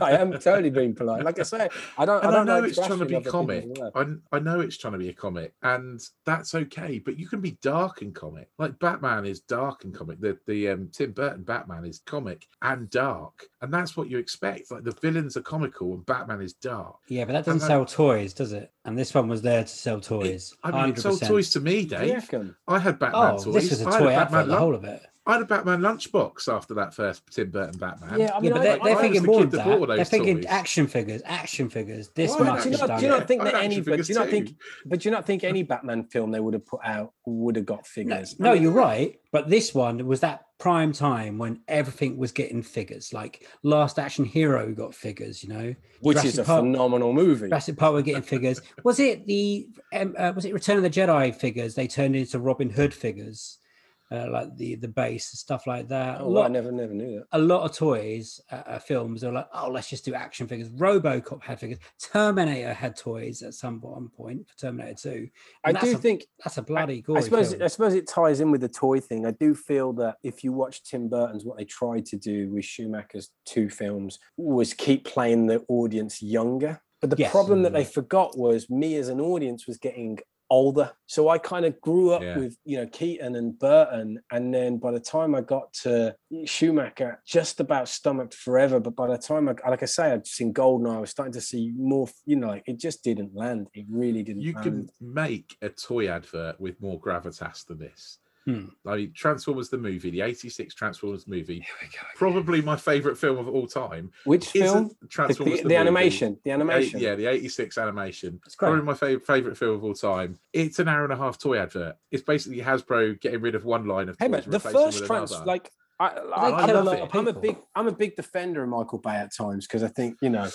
I am totally being polite. Like I say, I don't. and I I don't know like it's trying to be comic. I, I know it's trying to be a comic, and that's okay. But you can be dark and comic. Like Batman is dark and comic. The the um, Tim Burton Batman is comic and dark, and that's what you expect. Like the villains are comical and Batman is dark. Yeah, but that doesn't And sell toys, does it? And this one was there to sell toys. I mean, it sold toys to me, Dave. I had Batman Oh, toys. this was a had toy Batman advert, the whole of it. I had a Batman lunchbox after that first Tim Burton Batman. Yeah, I mean, yeah, but they're, I- they're I thinking the more kid of that that. They're those thinking toys. action figures, action figures. This Well, much do you not, do you not think that any? But do you not think? But do you not think any Batman film they would have put out would have got No, figures? no, you're right. But this one was that prime time when everything was getting figures. Like Last Action Hero got figures, you know. Which Jurassic is a Park- phenomenal movie. Jurassic Park were getting figures. <laughs> Was it the um, uh, was it Return of the Jedi figures? They turned into Robin Hood figures, uh, like the the base and stuff like that. Oh, a wow, I never, never knew that. a lot of toys, uh, uh, films are like, oh, let's just do action figures. RoboCop had figures. Terminator had toys at some one point for Terminator Two. I do a- think that's a bloody I gory suppose film. I suppose it ties in with the toy thing. I do feel that if you watch Tim Burton's, what they tried to do with Schumacher's two films was keep playing the audience younger. But the Yes. problem that they forgot was me as an audience was getting older. So I kind of grew up Yeah. with, you know, Keaton and Burton. And then by the time I got to Schumacher, just about stomached forever. But by the time I, like I say, I'd seen Goldeneye, I was starting to see more, you know, like it just didn't land. It really didn't You land. can make a toy advert with more gravitas than this. Hmm. I mean, Transformers the movie, the '86 Transformers movie, probably my favorite film of all time. Which film? The, Transformers the the, animation. The The animation. yeah, the '86 animation. It's great. Probably my favorite favorite film of all time. It's an hour and a half toy advert. It's basically Hasbro getting rid of one line of Hey toys man, the first trans another. like I, I, They I'm, kill a a- lot of I'm a big I'm a big defender of Michael Bay at times because I think you know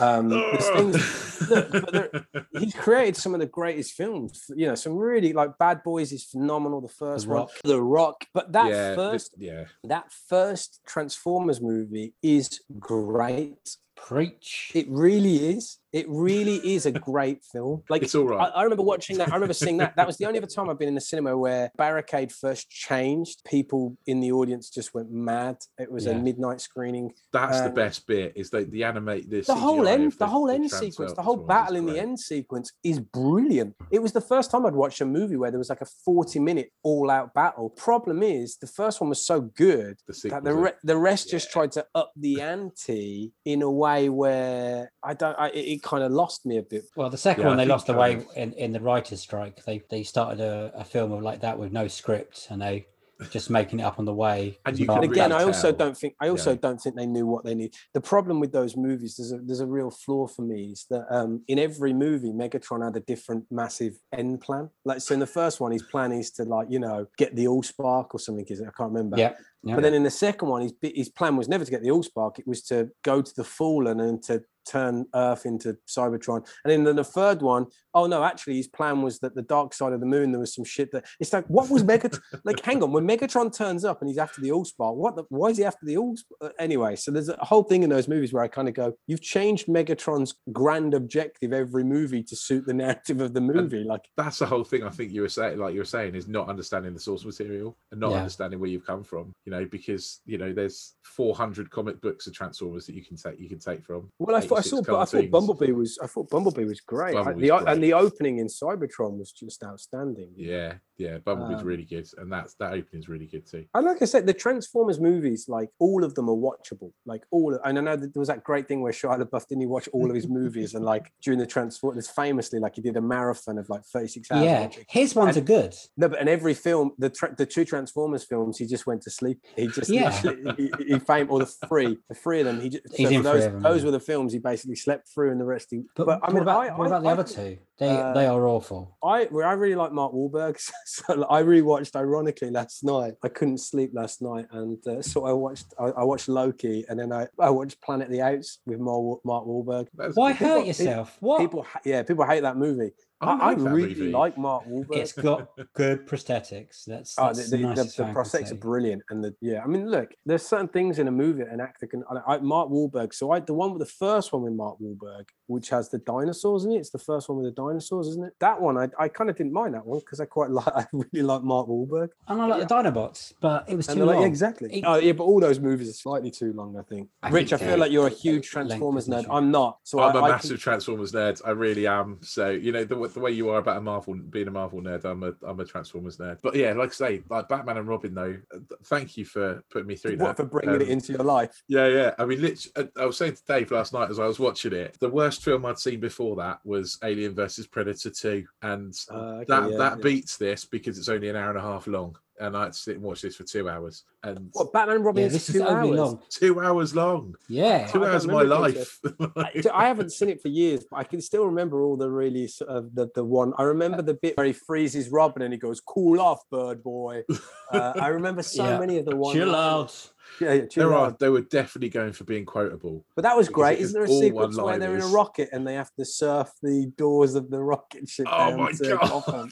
um, things look, <laughs> he's created some of the greatest films. You know, some really like Bad Boys is phenomenal. The first one, Rock. The Rock, but that yeah, first this- yeah. that first Transformers movie is great. Preach. It really is. It really is a <laughs> great film. Like It's all right. I, I remember watching that. I remember seeing that. That was the only other time I've been in a cinema where Barricade first changed. People in the audience just went mad. It was a midnight screening. That's the Um, best bit. Is the the animate this the whole end, the, whole end sequence, the whole battle in the end sequence is brilliant. It was the first time I'd watched a movie where there was like a forty-minute all-out battle. Problem is, the first one was so good The that the re- the rest just tried to up the ante in a way where I don't. I, it kind of lost me a bit. Well, the second Yeah, one they lost the way in, in the writers' strike. They they started a, a film of like that with no script, and they just making it up on the way. <laughs> And you And again, I also don't think I also Yeah. don't think they knew what they need. The problem with those movies, there's a there's a real flaw for me, is that um, in every movie, Megatron had a different massive end plan. Like so, in the first one, his plan is to like you know get the Allspark or something. Is it? I can't remember. Yeah, yeah. But then in the second one, his his plan was never to get the Allspark. It was to go to the Fallen and to turn Earth into Cybertron. And then the third one, oh no, actually his plan was that the dark side of the moon, there was some shit that it's like, what was Megatron? <laughs> like, hang on, when Megatron turns up and he's after the Allspark, what the, why is he after the Allspark? Uh, anyway, so there's a whole thing in those movies where I kind of go, you've changed Megatron's grand objective every movie to suit the narrative of the movie. Like, That's the whole thing. I think you were saying, like you were saying, is not understanding the source material and not Yeah. understanding where you've come from. You know, because you know there's 400 comic books of Transformers that you can take. You can take from. Well, I thought I saw, but I thought. Bumblebee was. I thought Bumblebee was great. Bumblebee's the, great. And the opening in Cybertron was just outstanding. Yeah, yeah. Bumblebee's Um, really good, and that's that opening is really good too. And like I said, the Transformers movies, like all of them are watchable. Like all, and I know that there was that great thing where Shia LaBeouf didn't he watch all of his movies, and like <laughs> during the Transformers, famously, like he did a marathon of like thirty six hours. yeah, watching. his ones And- are good. No, but in every film, the tra- the two Transformers films, he just went to sleep. He just Yeah. he, he fame or the three, the three of them. He just, He's so in for three those, them, those yeah. were the films he basically slept through, and the rest. He, But, but, I what mean, about, I, what I- about the I other two? They uh, they are awful. I I really like Mark Wahlberg, <laughs> so I rewatched ironically last night. I couldn't sleep last night, and uh, so I watched I, I watched Loki, and then I, I watched Planet of the Apes with Mark, Mark Wahlberg. Why good. hurt People- yourself? What? People, yeah, people hate that movie. I I, I like that really movie. like Mark Wahlberg. it's got good prosthetics. That's, Oh, that's the, the, the, the, the thing I can prosthetics are brilliant, and the yeah. I mean, look, there's certain things in a movie that an actor can. I, I, Mark Wahlberg. So I, the one with the first one with Mark Wahlberg, which has the dinosaurs in it. It's the first one with the dinosaurs, isn't it? That one, I, I kind of didn't mind that one because I quite <laughs> like. I really like Mark Wahlberg. And I like the Dinobots, but it was too they're like, long. yeah, exactly. It- oh yeah, but all those movies are slightly too long. I think. I Rich, I feel like you're a huge Transformers nerd. I'm not. So I'm I, a I massive can- Transformers nerd. I really am. So you know the, w- the way you are about a Marvel, being a Marvel nerd, I'm a I'm a Transformers nerd. But yeah, like I say, like Batman and Robin, though. uh, Thank you for putting me through what that. for bringing it Um, into your life. Yeah, yeah. I mean, literally, I was saying to Dave last night as I was watching it, the worst film I'd seen before that was Alien versus Predator 2. And Uh, okay, that, yeah, that yeah. beats this because it's only an hour and a half long. And I had to sit and watch this for two hours. And What Batman and Robin Yeah, is this is two overly hours. long. two hours long. Yeah. Two I hours of my life. <laughs> I, I haven't seen it for years, but I can still remember all the really sort of the, the one. I remember the bit where he freezes Robin and he goes, "Cool off, bird boy." Uh, I remember so <laughs> Yeah. many of the ones. Chill out. Yeah, yeah, there are, they were definitely going for being quotable. But that was great. Isn't there a all sequence where they're in a rocket and they have to surf the doors of the rocket ship? Oh down my to god! Gotham?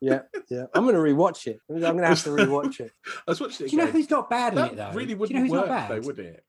Yeah, yeah. I'm going to rewatch it. I'm going to have to <laughs> rewatch it. I was watching it Do you know again. who's not bad in that it though? really Do you wouldn't know who's work, not though, bad? would it?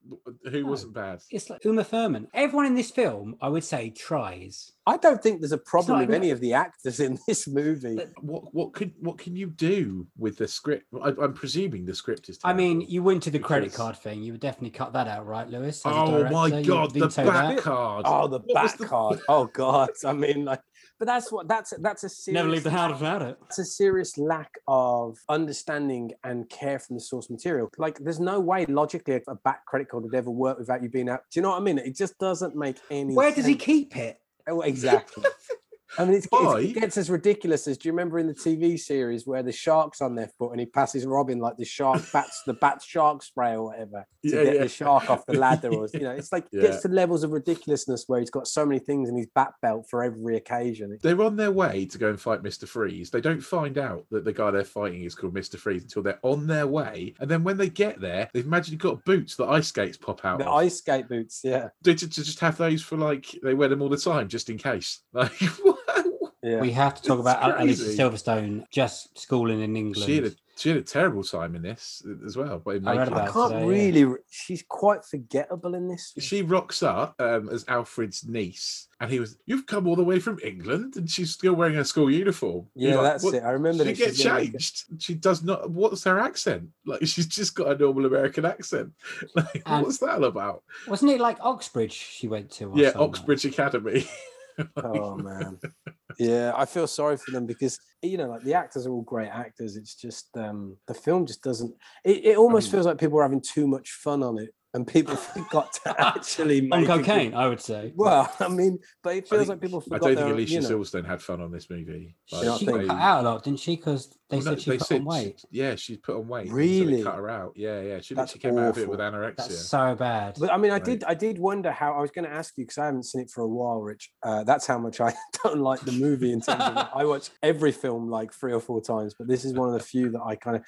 Who No. wasn't bad? It's like Uma Thurman. Everyone in this film, I would say, tries. I don't think there's a problem with even- any of the actors in this movie. What what could what can you do with the script? I, I'm presuming the script is. I mean, you went to the credit card thing. You would definitely cut that out, right, Lewis? As a Oh my god, the back that. card. Oh, the What back the- card. <laughs> Oh God. I mean, like, but that's what that's that's a serious Never leave the house without it. It's a serious lack of understanding and care from the source material. Like, there's no way logically a back credit card would ever work without you being out. Do you know what I mean? It just doesn't make any. Where does he keep it? Oh, exactly. <laughs> I mean, it's, it's, it gets as ridiculous as. Do you remember in the TV series where the shark's on their foot and he passes Robin like the shark <laughs> bats the bat shark spray or whatever to Yeah, get yeah. the shark off the ladder, or you know, it's like Yeah. gets to levels of ridiculousness where he's got so many things in his bat belt for every occasion. They're on their way to go and fight Mr. Freeze. They don't find out that the guy they're fighting is called Mr. Freeze until they're on their way. And then when they get there, they've magically got boots that ice skates pop out The of. ice skate boots, yeah, They ju- to just have those for like they wear them all the time just in case. <laughs> Like what? Yeah. We have to talk It's about Al- Alicia. Silverstone just schooling in England. She had a She had a terrible time in this as well. But in I read making about it. it. can't today, really. re- She's quite forgettable in this. She rocks up um, as Alfred's niece, and he was, "You've come all the way from England," and she's still wearing her school uniform. Yeah, like, that's "What- it. I remember She that get she's like, changed. She does not. What's her accent? Like she's just got a normal American accent. <laughs> Like And- what's that all about? Wasn't it like Oxbridge she went to? Or Yeah, something? Oxbridge Academy. <laughs> Oh <laughs> man, yeah, I feel sorry for them because you know, like the actors are all great actors. It's just um the film just doesn't. It, it almost feels like people are having too much fun on it, and people <laughs> forgot to <laughs> actually On make a good- cocaine, I would say. Well, I mean, but it feels think- like people forgot. I don't their, think Alicia you know, Silverstone had fun on this movie. She Like, not she think- got they- cut out a lot, didn't she? Because they well, no, said she they put said on weight. Yeah, she's put on weight. so they Really? cut her out. Yeah, yeah. She That's literally came out of it with anorexia. That's so bad. But I mean, I Right. did, I did wonder how. I was going to ask you because I haven't seen it for a while, Rich. Uh, that's how much I <laughs> don't like the movie. In terms of, I watch every film like three or four times, but this is one of the few that I kind of.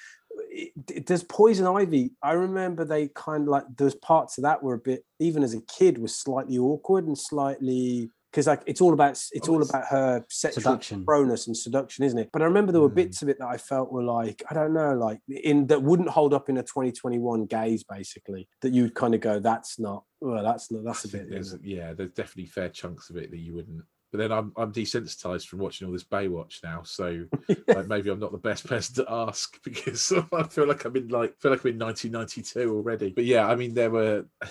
Does Poison Ivy? I remember they kind of like those parts of that were a bit, even as a kid, was slightly awkward and slightly because like it's all about it's Oh, all it's- about her sexual Seduction. proneness and seduction, isn't it? But I remember there were Mm. bits of it that I felt were like I don't know, like in that wouldn't hold up in a 2021 gaze, basically. That you'd kind of go, that's not, well, that's not, that's a bit. there's yeah, there's definitely fair chunks of it that you wouldn't. But then I'm I'm desensitized from watching all this Baywatch now, so <laughs> like maybe I'm not the best person to ask <laughs> because <laughs> I feel like I'm in like feel like I'm in 1992 already. But yeah, I mean there were. <sighs>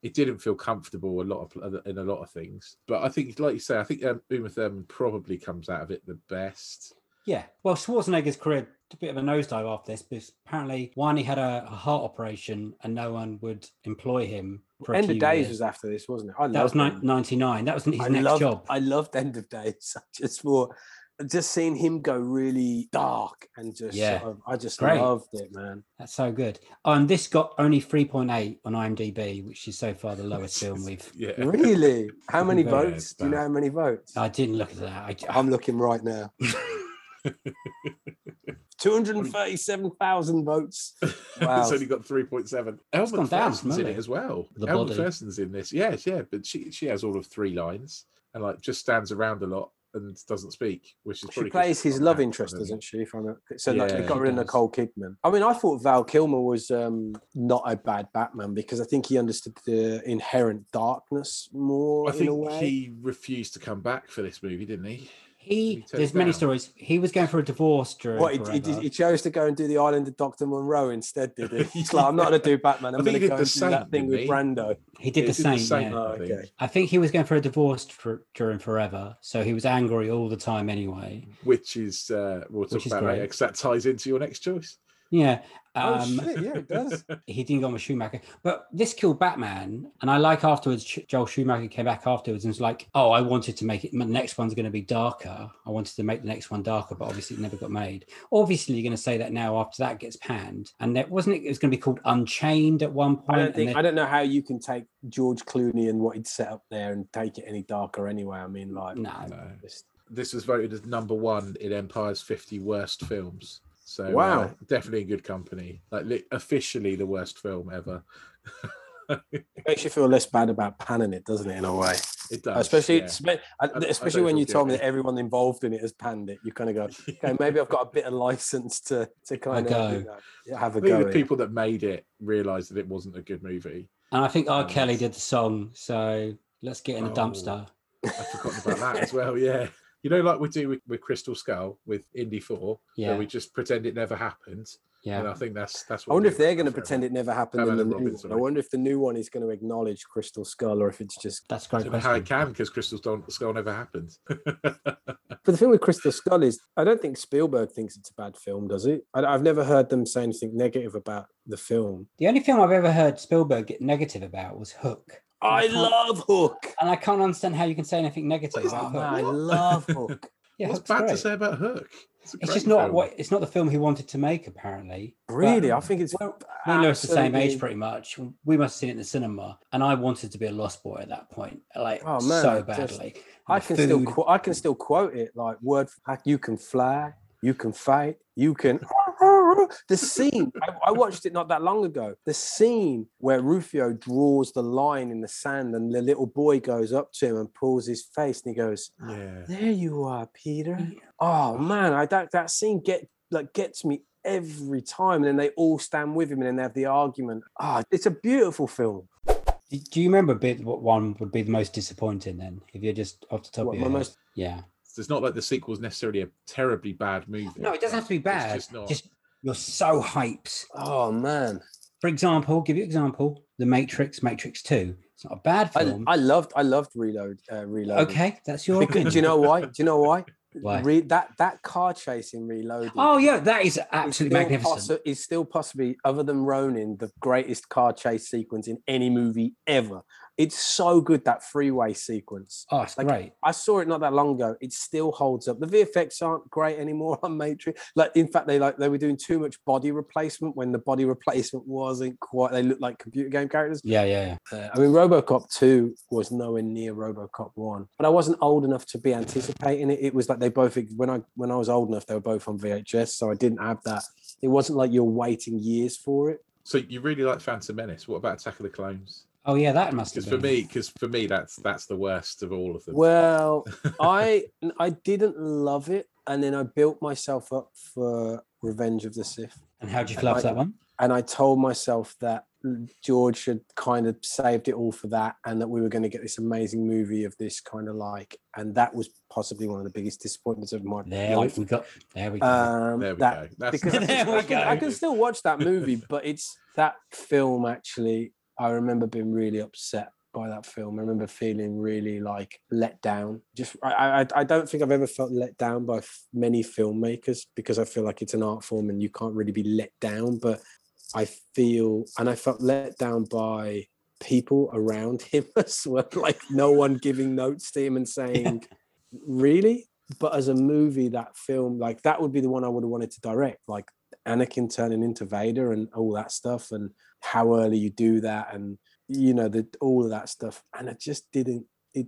It didn't feel comfortable a lot of in a lot of things, but I think, like you say, I think um, Uma Thurman probably comes out of it the best. Yeah. Well, Schwarzenegger's career a bit of a nosedive after this because apparently one, he had a, a heart operation and no one would employ him End of few Days years. was after this, wasn't it? I that was loved ni- 99. That was his I next loved, job. I loved End of Days. I just for just seeing him go really dark and just Yeah. sort of, I just Great. loved it, man. That's so good. Um, this got only 3.8 on IMDb, which is so far the <laughs> lowest film we've. <laughs> Yeah, Really? How many Yeah, votes? it's Do you know how many votes? I didn't look at that. I, I'm looking right now. <laughs> 237,000 votes. <laughs> Wow. it's only got 3.7. Elma gone down Thurston's in it as well. The Elma. Thurston's in this. Yes, yeah, but she she has all of three lines and like just stands around a lot and doesn't speak, which is She plays his love interest, accent, doesn't she? If I'm not, so like they got rid of does. Nicole Kidman. I mean, I thought Val Kilmer was um, not a bad Batman because I think he understood the inherent darkness more I in a think way. he refused to come back for this movie, didn't he? He, there's it many stories. He was going for a divorce during. What he, he, he chose to go and do the Island of Doctor Moreau instead, did he? <laughs> He's like, I'm not going to do Batman. I'm going to go the and do that thing with? Brando. he did Yeah, the did same. yeah. Oh, I think. okay. I think he was going for a divorce for, during Forever, so he was angry all the time anyway. Which is uh, we'll talk Which about great. later because that ties into your next choice. Yeah. Oh, Um, shit, yeah, it does. <laughs> he didn't go on with Schumacher, but this killed Batman. And I like afterwards, Joel Schumacher came back afterwards and was like, "Oh, I wanted to make it. My next one's going to be darker. I wanted to make the next one darker, but obviously it never got made. Obviously, you're going to say that now after that gets panned, and that wasn't it. It was going to be called Unchained at one point. I don't think then- I don't know how you can take George Clooney and what he'd set up there and take it any darker anyway. I mean, like, no, No. This was voted as number one in Empire's 50 worst films. So Wow. uh, definitely in good company. Like li- officially the worst film ever. it <laughs> makes you feel less bad about panning it, doesn't it? In a way, It does, especially yeah. spe- I- uh, I especially don't when you told me that everyone involved in it has panned it. You kind of go, <laughs> okay, maybe I've got a bit of license to to kind of go. you know, have a think go. the people that made it realized that it wasn't a good movie. and I think R. Um, Kelly did the song. So let's get in a Oh, dumpster. I forgot about that as well. Yeah. <laughs> You know, like we do with, with Crystal Skull with Indy 4, Yeah. where we just pretend it never happened. Yeah. And I think that's that's I what wonder if they're going to pretend it never happened in the and new one. I wonder if the new one is going to acknowledge Crystal Skull or if it's just. That's a I great don't know how it can because Crystal Skull, Skull never happened. <laughs> But the thing with Crystal Skull is, I don't think Spielberg thinks it's a bad film, does he? I, I've never heard them say anything negative about the film. The only film I've ever heard Spielberg get negative about was Hook. I can't- love Hook. And I can't understand how you can say anything negative about Hook. I love <laughs> Hook. Yeah, What's Hook's bad to say about Hook? It's, It's great just not film. what it's not the film he wanted to make, apparently. But Really, I think it's we're, me and Lewis the same age, pretty much. We must have seen it in the cinema, and I wanted to be a lost boy at that point, like Oh man, so I just- badly. I The can still food- qu- I can still quote it like word. for- like, You can fly, you can fight, you can. <laughs> The scene I, I watched it not that long ago. The scene where Rufio draws the line in the sand, and the little boy goes up to him and pulls his face, and he goes, Yeah. "There you are, Peter." Oh man, I that that scene get like gets me every time. And then they all stand with him and then they have the argument. Ah, it's a beautiful film. Do- Do you remember a bit what one would be the most disappointing then? If you're just off the top What, of your head? most- Yeah. So it's not like the sequel is necessarily a terribly bad movie. No, it doesn't have to be bad. just not. Just you're so hyped. Oh man. For example, give you an example: The Matrix, Matrix Two. It's not a bad film. I loved I loved Reload uh, Reload. okay, that's your Because, opinion. do you know why? Do you know why? <laughs> Why? Re- that that car chase in Reloaded. Oh yeah, that is is absolutely still magnificent. possi- is still possibly, other than Ronin, the greatest car chase sequence in any movie ever. It's so good that freeway sequence. Oh, it's Like, great. I saw it not that long ago. It still holds up. The VFX aren't great anymore <laughs> on Matrix. Like, in fact, they like they were doing too much body replacement when the body <laughs> replacement wasn't quite. They looked like computer game characters. Yeah, yeah, yeah. Uh, I mean, RoboCop 2 was nowhere near RoboCop 1, but I wasn't old enough to be anticipating it. It was like they both when I when I was old enough, they were both on VHS, so I didn't have that. It wasn't like you're waiting years for it. So you really like Phantom Menace? What about Attack of the Clones? Oh yeah, that must have Because for me, because for me, that's that's the worst of all of them. Well, <laughs> I I didn't love it, and then I built myself up for Revenge of the Sith. And how'd you And feel after I- that one? And I told myself that George had kind of saved it all for that, and that we were going to get this amazing movie of this kind of like, and that was possibly one of the biggest disappointments of my There we, life. we got. There we go. Um, There we that, go. That's- because <laughs> I, There we I can, I can still watch that movie, but it's that film actually. I remember being really upset by that film. I remember feeling really like let down. Just I I, I don't think I've ever felt let down by f- many filmmakers because I feel like it's an art form and you can't really be let down. But I feel and I felt let down by people around him <laughs> as well. Like no one giving notes to him and <laughs> saying, "Really." But as a movie, that film, like that would be the one I would have wanted to direct, like Anakin turning into Vader and all that stuff, and how early you do that, and you know, the all of that stuff. And it just didn't. It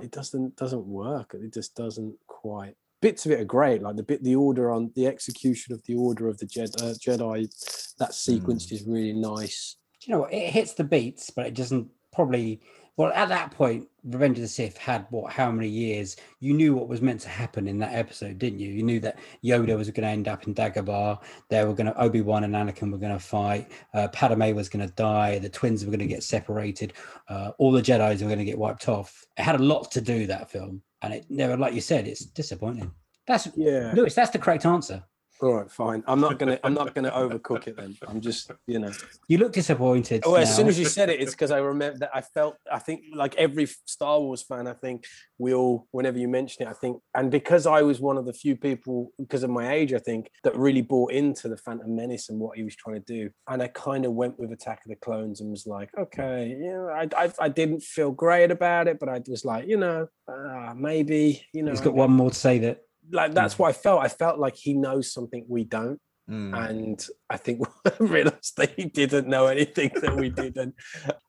it doesn't doesn't work. It just doesn't quite. Bits of it are great, like the bit, the order on the execution of the order of the Jedi. Uh, Jedi that sequence is really nice. You know? It hits the beats, but it doesn't probably. Well, at that point, Revenge of the Sith had what? How many years? You knew what was meant to happen in that episode, didn't you? You knew that Yoda was going to end up in Dagobah. They were going to Obi Wan and Anakin were going to fight. Uh, Padme was going to die. The twins were going to get separated. Uh, all the Jedi's were going to get wiped off. It had a lot to do that film, and it never, like you said, it's disappointing. That's Yeah. Lewis. That's the correct answer. All right, fine. I'm not gonna. I'm not gonna overcook it. Then I'm just, you know. You look disappointed. Oh, as soon as you said it, it's because I remember that I felt. I think, like every Star Wars fan, I think we all, whenever you mention it, I think, and because I was one of the few people, because of my age, I think that really bought into the Phantom Menace and what he was trying to do, and I kind of went with Attack of the Clones and was like, okay, you know, I, I, I didn't feel great about it, but I was like, you know, uh, maybe, you know, he's got one more to say that like that's what I felt. I felt like he knows something we don't. Mm. And I think <laughs> I realized that he didn't know anything that we didn't. <laughs>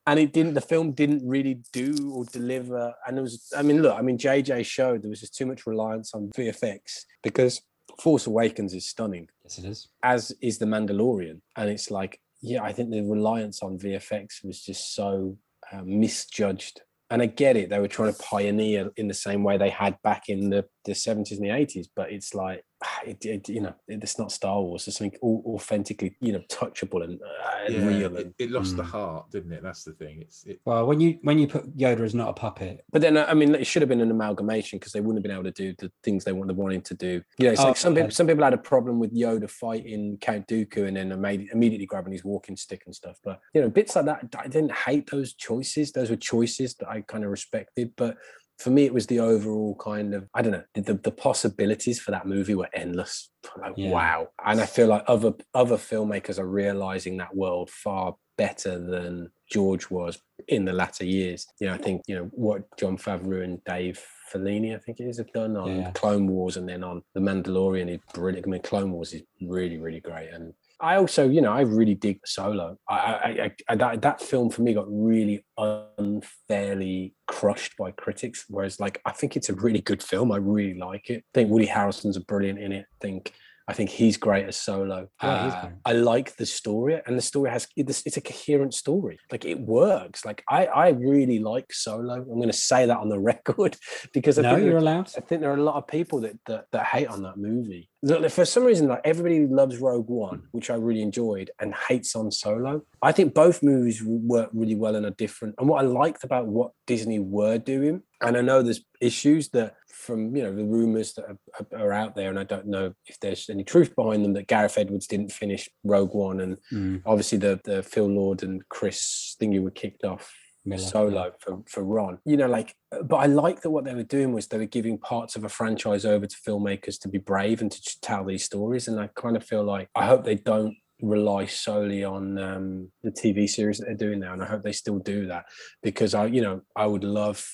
And it didn't, the film didn't really do or deliver. And it was, I mean, look, I mean, JJ showed there was just too much reliance on VFX because Force Awakens is stunning, yes, it is. as is The Mandalorian. And it's like, yeah, I think the reliance on VFX was just so uh, misjudged. And I get it, they were trying to pioneer in the same way they had back in the, the 70s and the 80s, but it's like, it, it, you know, it's not Star Wars. It's something au- authentically, you know, touchable and, uh, and Yeah, real. it, And, it lost the Mm. heart, didn't it? That's the thing. It's it, Well, when you when you put Yoda as not a puppet, but then, uh, I mean, it should have been an amalgamation because they wouldn't have been able to do the things they wanted, wanted to do. You know, it's Oh, like some okay. people, some people had a problem with Yoda fighting Count Dooku and then imme- immediately grabbing his walking stick and stuff. But you know, bits like that, I didn't hate those choices. Those were choices that I kind of respected. But for me, it was the overall kind of I don't know the, the possibilities for that movie were endless. Like, Yeah. Wow, and I feel like other other filmmakers are realizing that world far better than George was in the latter years. You know, I think you know what Jon Favreau and Dave Filoni, I think it is, have done on Yeah. Clone Wars and then on The Mandalorian is brilliant. I mean, Clone Wars is really really great and. I also, you know, I really dig Solo. I, I, I, that, that film for me got really unfairly crushed by critics. Whereas, like, I think it's a really good film. I really like it. I think Woody Harrelson's a brilliant in it. I think I think he's great as Solo. Yeah, Uh, great. I like the story, and the story has it's, a coherent story. Like it works. Like I I really like Solo. I'm going to say that on the <laughs> record because I No, think there- you're allowed. I think there are a lot of people that that, that hate on that movie. Look, For some reason, like everybody loves Rogue One, which I really enjoyed, and hates on Solo. I think both movies work really well and are different. And what I liked about what Disney were doing, and I know there's issues that from you know the rumors that are, are out there, and I don't know if there's any truth behind them that Gareth Edwards didn't finish Rogue One, and Mm. obviously the the Phil Lord and Chris thingy were kicked off Miller, solo for, for Ron. You know, like, but I like that what they were doing was they were giving parts of a franchise over to filmmakers to be brave and to tell these stories. And I kind of feel like I hope they don't rely solely on um, the TV series that they're doing now, and I hope they still do that because I, you know, I would love.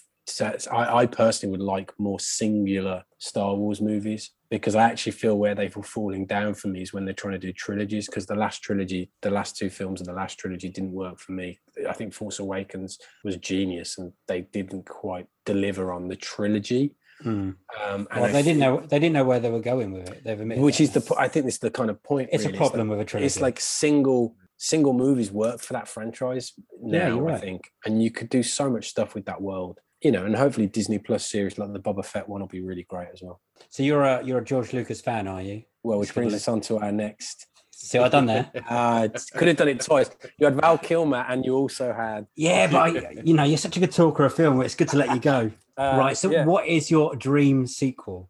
I, I personally would like more singular Star Wars movies because I actually feel where they've all falling down for me is when they're trying to do trilogies. Because the last trilogy, the last two films of the last trilogy didn't work for me. I think Force Awakens was genius, and they didn't quite deliver on the trilogy. Mm. Um, and Well, they didn't know they didn't know where they were going with it. They've admitted which that. is the I think this is the kind of point. It's a really. problem like- with a trilogy. It's like single single movies work for that franchise Yeah, now. you're I think, and you could do so much stuff with that world. You know, and hopefully Disney Plus series like the Boba Fett one will be really great as well. So you're a you're a George Lucas fan, are you? Well, which brings us on to our next. See what I've done there? <laughs> Uh, could have done it twice. You had Val Kilmer, and you also had Yeah, but I, you know, you're such a good talker of film. It's good to let you go. <laughs> Uh, right. So, yeah. what is your dream sequel?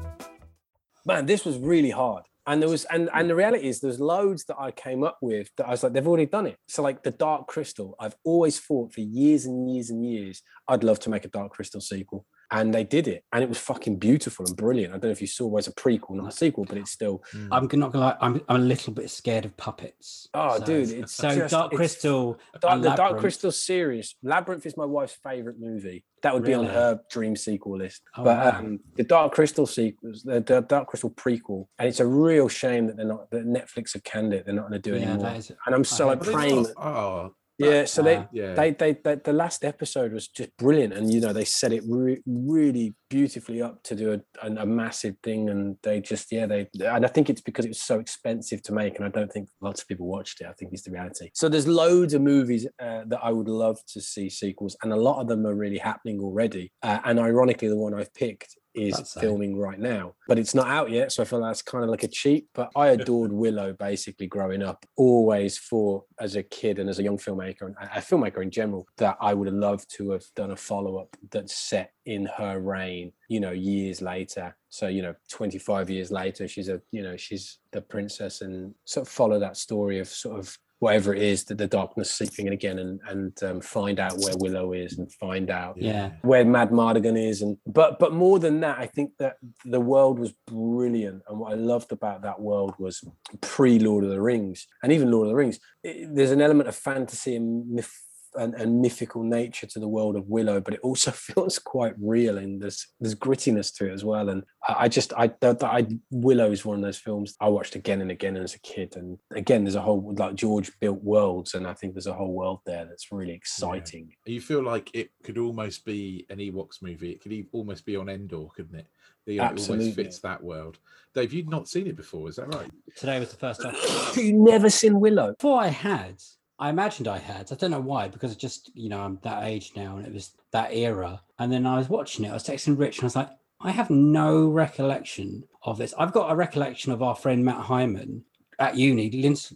Man, this was really hard. And there was, and and the reality is, there's loads that I came up with that I was like, they've already done it. So like the Dark Crystal, I've always thought for years and years and years, I'd love to make a Dark Crystal sequel, and they did it, and it was fucking beautiful and brilliant. I don't know if you saw, it was a prequel, not a sequel, but it's still. I'm not gonna lie. I'm, I'm a little bit scared of puppets. Oh, So- dude, it's so just- Dark Crystal. Dark, and the Dark Crystal series, Labyrinth is my wife's favorite movie. That would be on her dream sequel list. Oh, but wow. um, the Dark Crystal sequels, the, the Dark Crystal prequel, and it's a real shame that they're not that Netflix have canned it. They're not going to do it Yeah, anymore. that is- and I'm so I like hope so. praying. Not- oh, Yeah, so they, Uh, yeah. they, they, they, the last episode was just brilliant, and you know they set it re- really beautifully up to do a, a, a massive thing, and they just yeah they, and I think it's because it was so expensive to make, and I don't think lots of people watched it. I think it's the reality. So there's loads of movies uh, that I would love to see sequels, and a lot of them are really happening already. Uh, and ironically, the one I've picked is That's filming right now, but it's not out yet. So I feel that's kind of like a cheat. But I <laughs> adored Willow basically growing up, always for as a kid and as a young filmmaker and a a filmmaker in general, that I would have loved to have done a follow up that's set in her reign, you know, years later. So, you know, 25 years later, she's a, you know, she's the princess and sort of follow that story of sort of whatever it is that the darkness seeping in again and and um, find out where Willow is and find out Yeah. where Madmartigan is and but but more than that I think that the world was brilliant and what I loved about that world was pre Lord of the Rings and even Lord of the Rings it- there's an element of fantasy and myth and, and mythical nature to the world of Willow, but it also <laughs> feels quite real and there's there's grittiness to it as well. And I, I just I, I Willow is one of those films I watched again and again as a kid. And again, there's a whole like George built worlds, and I think there's a whole world there that's really exciting. Yeah. You feel like it could almost be an Ewoks movie. It could almost be on Endor, couldn't it? The, uh, Absolutely. almost fits that world. Dave, you'd not seen it before, is that right? Today was the first time. <coughs> you never seen Willow? Before I had, I imagined I had. I don't know why, because just you know I'm that age now, and it was that era. And then I was watching it. I was texting Rich, and I was like, I have no recollection of this. I've got a recollection of our friend Matt Hyman at uni,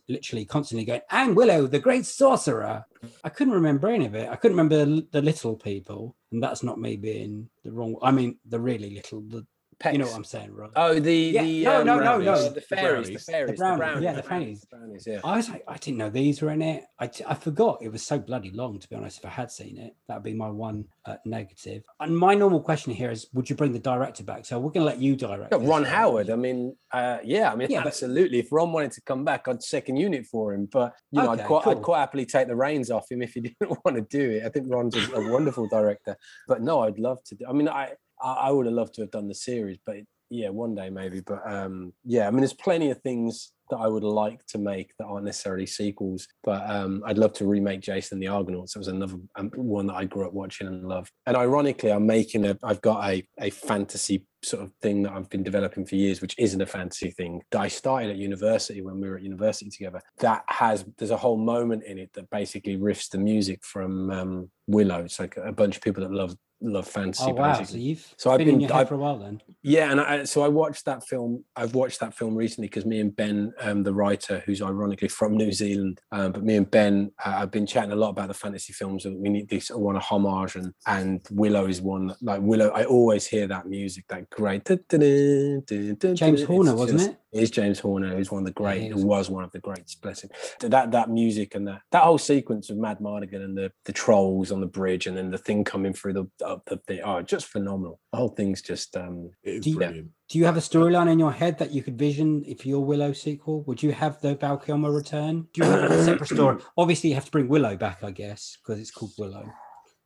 literally constantly going, "And Willow, the great sorcerer." I couldn't remember any of it. I couldn't remember the little people, and that's not me being the wrong. I mean, the really little, the Pecs. You know what I'm saying, right? Oh, the yeah. the no, um, no, no, no, the fairies, the fairies, the, brownies, brownies, yeah, the fairies. Brownies, yeah. I was like, I didn't know these were in it. I, I forgot it was so bloody long. To be honest, if I had seen it, that'd be my one uh, negative. And my normal question here is, would you bring the director back? So we're going to let you direct. Yeah, Ron Howard. I mean, uh, yeah, I mean, yeah, absolutely. But... If Ron wanted to come back, I'd second unit for him. But you know, okay, I'd quite, cool. I'd quite happily take the reins off him if he <laughs> didn't want to do it. I think Ron's a, a wonderful director. But no, I'd love to. Do, I mean, I I would have loved to have done the series, but yeah, one day maybe. But um, yeah, I mean, there's plenty of things that I would like to make that aren't necessarily sequels. But um, I'd love to remake Jason the Argonauts. It was another um, one that I grew up watching and loved. And ironically, I'm making a. I've got a a fantasy sort of thing that I've been developing for years, which isn't a fantasy thing. That I started at university when we were at university together. That has there's a whole moment in it that basically riffs the music from um, Willow. It's like a bunch of people that love love fantasy. Oh wow! So you've so I've been, in your head I've, for a while then. Yeah, and I, so I watched that film. I've watched that film recently because me and Ben, um, the writer, who's ironically from New Zealand, um, but me and Ben, uh, I've been chatting a lot about the fantasy films that we need this one a homage, and and Willow is one that, like Willow. I always hear that music, that great. James Horner, wasn't it? Is James Horner, who's one of the great, who was one of the greats. Blessing that that music and that that whole sequence of Madmartigan and the the trolls on the bridge, and then the thing coming through the up the thing. Oh, just phenomenal. The whole thing's just um, it's brilliant. Do you have a storyline in your head that you could vision if your Willow sequel? Would you have the Val Kilmer return? Do you have a separate story? <clears throat> Obviously, you have to bring Willow back, I guess, because it's called Willow.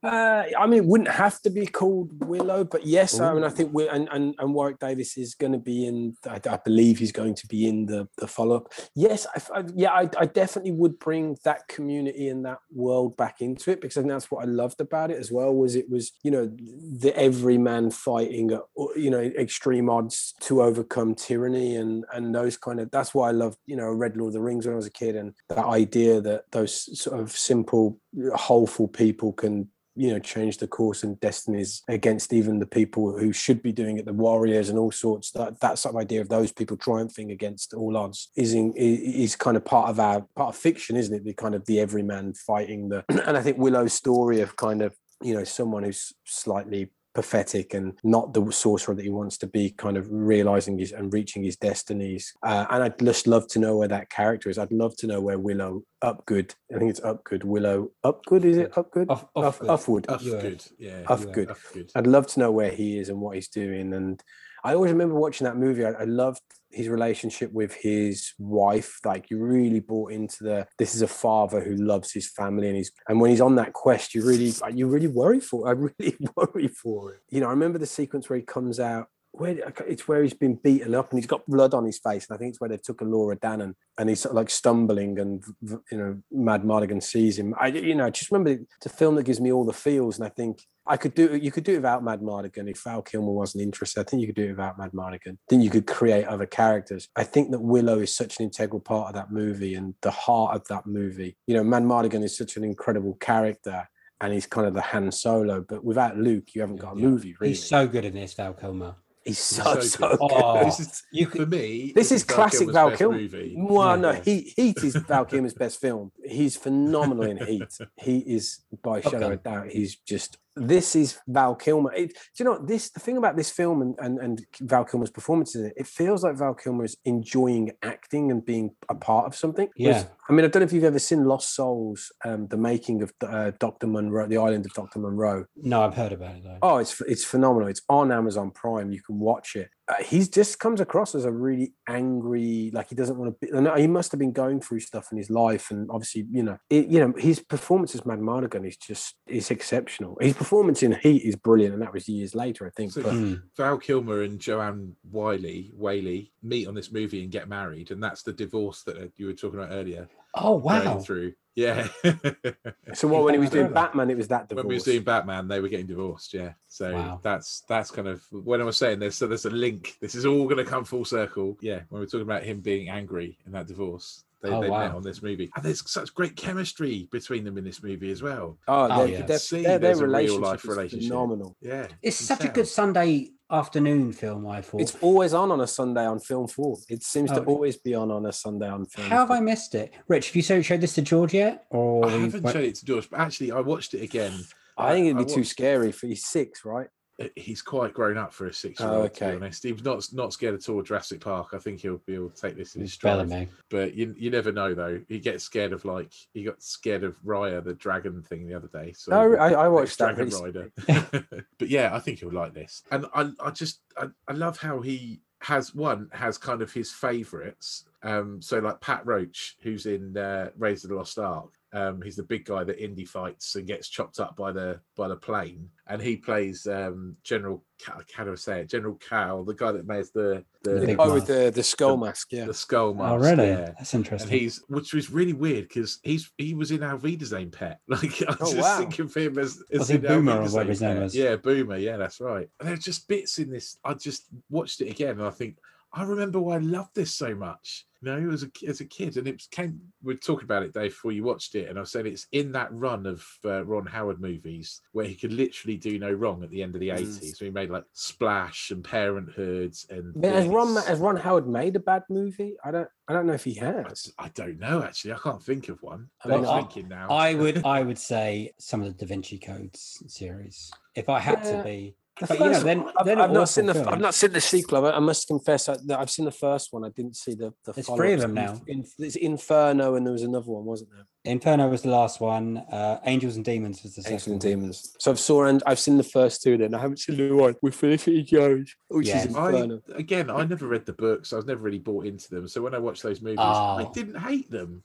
Uh, I mean, it wouldn't have to be called Willow, but yes, Ooh. I mean, I think we and, and and Warwick Davis is going to be in. I, I, believe he's going to be in the the follow up. Yes, I, I, yeah, I, I definitely would bring that community and that world back into it because I think that's what I loved about it as well. Was it was you know the everyman fighting at you know extreme odds to overcome tyranny and and those kind of. That's why I loved you know Red Lord of the Rings when I was a kid and that idea that those sort of simple, wholeful people can you know change the course and destinies against even the people who should be doing it the warriors and all sorts. That that sort of idea of those people triumphing against all odds is in, is kind of part of our part of fiction isn't it? The kind of the everyman fighting the <clears throat> and i think willow's story of kind of you know someone who's slightly pathetic and not the sorcerer that he wants to be, kind of realizing his and reaching his destinies. Uh, and I'd just love to know where that character is. I'd love to know where Willow Upgood, I think it's Upgood, Willow Upgood, is it Upgood? Off, Off, Offwood. Ufgood, yeah. Ufgood. Ufgood. I'd love to know where he is and what he's doing. And I always remember watching that movie. I, I loved his relationship with his wife like you really bought into the this is a father who loves his family and he's and when he's on that quest you really you really worry for i <laughs> really worry for him. You know i remember the sequence where he comes out where it's where he's been beaten up and he's got blood on his face and i think it's where they took Elora Danan and he's sort of like stumbling and you know Madmartigan sees him. I you know just remember it's a film that gives me all the feels and i think I could do you could do it without Madmartigan if Val Kilmer wasn't interested. I think you could do it without Madmartigan. Then you could create other characters. I think that Willow is such an integral part of that movie and the heart of that movie. You know, Madmartigan is such an incredible character and he's kind of the Han Solo, but without Luke, you haven't got a movie. Really, he's so good in this, Val Kilmer. He's so, so, so good. Oh, this is, you could, for me. This, this is, classic Val Kilmer. Movie. Well, no, Heat, Heat is Val Kilmer's best film. He's phenomenal in <laughs> Heat. He is by shadow okay. of doubt. He's just this is Val Kilmer. It, do you know this? The thing about this film and, and, and Val Kilmer's performance in it, it feels like Val Kilmer is enjoying acting and being a part of something. Yeah. I mean, I don't know if you've ever seen Lost Souls, um, the making of uh, Doctor Moreau, the island of Doctor Moreau. No, I've heard about it though. Oh, it's it's phenomenal. It's on Amazon Prime. You can watch it. Uh, he's just comes across as a really angry, like he doesn't want to be. and He must have been going through stuff in his life, and obviously, you know, it, you know, his performance as Madmartigan is just is exceptional. His performance in Heat is brilliant, and that was years later, I think. So but Val Kilmer and Joanne Wiley, Whalley meet on this movie and get married, and that's the divorce that uh, you were talking about earlier. Oh wow! Through, yeah. <laughs> so what when he was doing Batman, it was that divorce. when we was divorce. doing Batman, they were getting divorced. Yeah, so Wow. that's that's kind of when I was saying there's so there's a link. This is all going to come full circle. Yeah, when we're talking about him being angry in that divorce, they, Oh, they met on this movie, and there's such great chemistry between them in this movie as well. Oh, Oh, yeah. they're, See, their, their there's a real relationship life is relationship. phenomenal. Yeah, It's you such a good. Sunday afternoon film. I thought. It's always on on a Sunday on Film Four. It seems to Oh. always be on on a Sunday on Film. How have 4. I missed it? Rich, have you so- showed this to George yet? Or I haven't shown it to George, but actually, I watched it again. I think it'd be too watched- scary for you six, right? He's quite grown up for a six-year-old. Oh, To okay. be honest, he's not not scared at all. of Jurassic Park. I think he'll be able to take this in his stride. But you you never know though. He gets scared of like he got scared of Raya the dragon thing the other day. So Oh, I- I <laughs> watched that Dragon. Rider. <laughs> <laughs> but yeah, I think he'll like this. And I I just I, I love how he has one has kind of his favorites. Um, so like Pat Roach, who's in uh, Raise the Lost Ark. Um, he's the big guy that Indy fights and gets chopped up by the by the plane, and he plays um, General. Ca- How do I say it? General Kael, the guy that makes the the, The big guy with the, the skull mask, yeah. the skull mask. Oh, really? yeah. That's And interesting. he's, which was really weird because he's he was in Auf Wiedersehen pet. <laughs> Like I Oh, just wow. think of him as, as Was he in Bomber or Wiedersehen whatever his name Pet. was? Yeah, Bomber. Yeah, that's right. And there's just bits in this. I just watched it again and I think I remember why I loved this so much. You know, as a as a kid, and it came. We are talking about it, Dave, before you watched it, and I said it's in that run of uh, Ron Howard movies where he could literally do no wrong at the end of the Mm. eighties. So he made like Splash and Parenthood and. But has Ron has Ron Howard made a bad movie? I don't I don't know if he has. I don't know actually. I can't think of one. I know. thinking now. I would <laughs> I would say some of the Da Vinci Codes series. If I had Yeah. to be but you know, then I've, then I've not seen the I've not seen the sequel. I, I must confess that I've seen the first one. I didn't see the the. There's three of them now. In, there's Inferno and there was another one, wasn't there? Inferno was the last one. Uh, Angels and Demons was the second. Angels and one. Demons. So I've saw and I've seen the first two. Then I haven't seen the one with Felicity Jones, which Yeah. is I, Inferno. again, I never read the books. I was never really bought into them. So when I watched those movies, Oh. I didn't hate them.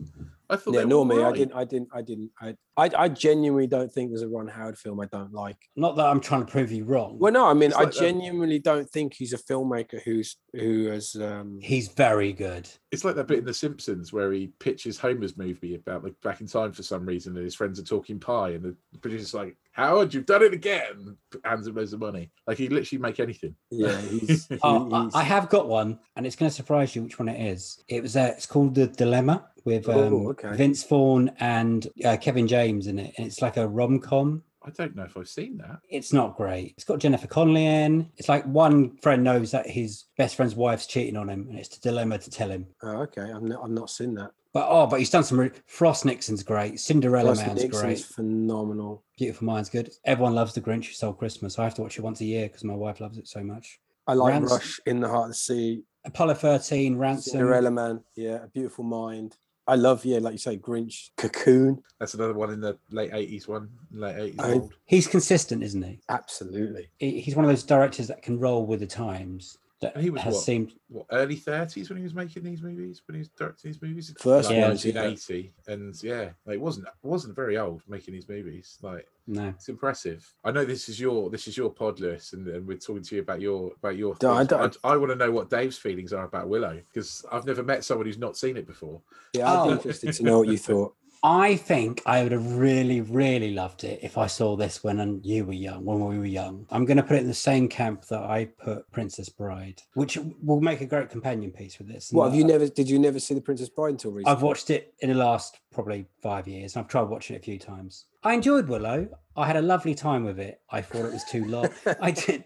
I thought Yeah, they nor were me. I alright. didn't. I didn't. I didn't. I, I. I genuinely don't think there's a Ron Howard film I don't like. Not that I'm trying to prove you wrong. Well, no, I mean, It's I like that- genuinely don't think he's a filmmaker who's who has. um He's very good. It's like that bit in The Simpsons where he pitches Homer's movie about like back in time for some reason, and his friends are talking pie, and the producer's like, "Howard, you've done it again!" Hands him loads of money. Like he'd literally make anything. Yeah, <laughs> he's. he- Oh, I- he's- I have got one, and it's going to surprise you which one it is. It was uh, it's called the Dilemma with Oh, um, okay. Vince Vaughn and uh, Kevin James in it. And it's like a rom com. I don't know if I've seen that. It's not great. It's got Jennifer Connelly in. It's like one friend knows that his best friend's wife's cheating on him, and it's the dilemma to tell him. Oh, okay. i am not, I've not seen that. But oh, but he's done some. Re- Frost Nixon's great. Cinderella Plus, Man's Nixon's great. phenomenal. Beautiful Mind's good. Everyone loves The Grinch Who Stole Christmas. I have to watch it once a year because my wife loves it so much. I like Rans- Rush in the Heart of the Sea, Apollo 13, Ransom. Cinderella Man. Yeah, A Beautiful Mind. I love, yeah, like you say, Grinch, Cocoon. That's another one in the late eighties. One late eighties. I- He's consistent, isn't he? Absolutely. He- He's one of those directors that can roll with the times. That he was has what, seemed what early thirties when he was making these movies, when he was directing these movies. First like yeah. 1980, and yeah, like, it wasn't wasn't very old making these movies. Like no. it's impressive. I know this is your this is your pod, Lewis, and, and we're talking to you about your about your. No, I don't- I, want to know what Dave's feelings are about Willow because I've never met someone who's not seen it before. Yeah, I'd be Oh. interested to know what you thought. <laughs> I think I would have really, really loved it if I saw this when you were young, when we were young. I'm going to put it in the same camp that I put Princess Bride, which will make a great companion piece with this. What have you uh, never? Did you never see The Princess Bride until recently? I've watched it in the last probably five years, and I've tried watching it a few times. I enjoyed Willow. I had a lovely time with it. I thought it was too long. <laughs> I did.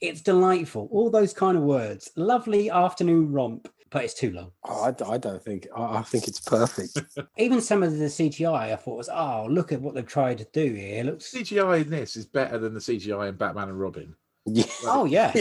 It's delightful. All those kind of words. Lovely afternoon romp, but it's too long. Oh, I, d- I don't think. I, I think it's perfect. <laughs> Even some of the CGI, I thought was, oh, look at what they've tried to do here. It looks. CGI in this is better than the CGI in Batman and Robin, yeah. <laughs> Oh <laughs> yeah.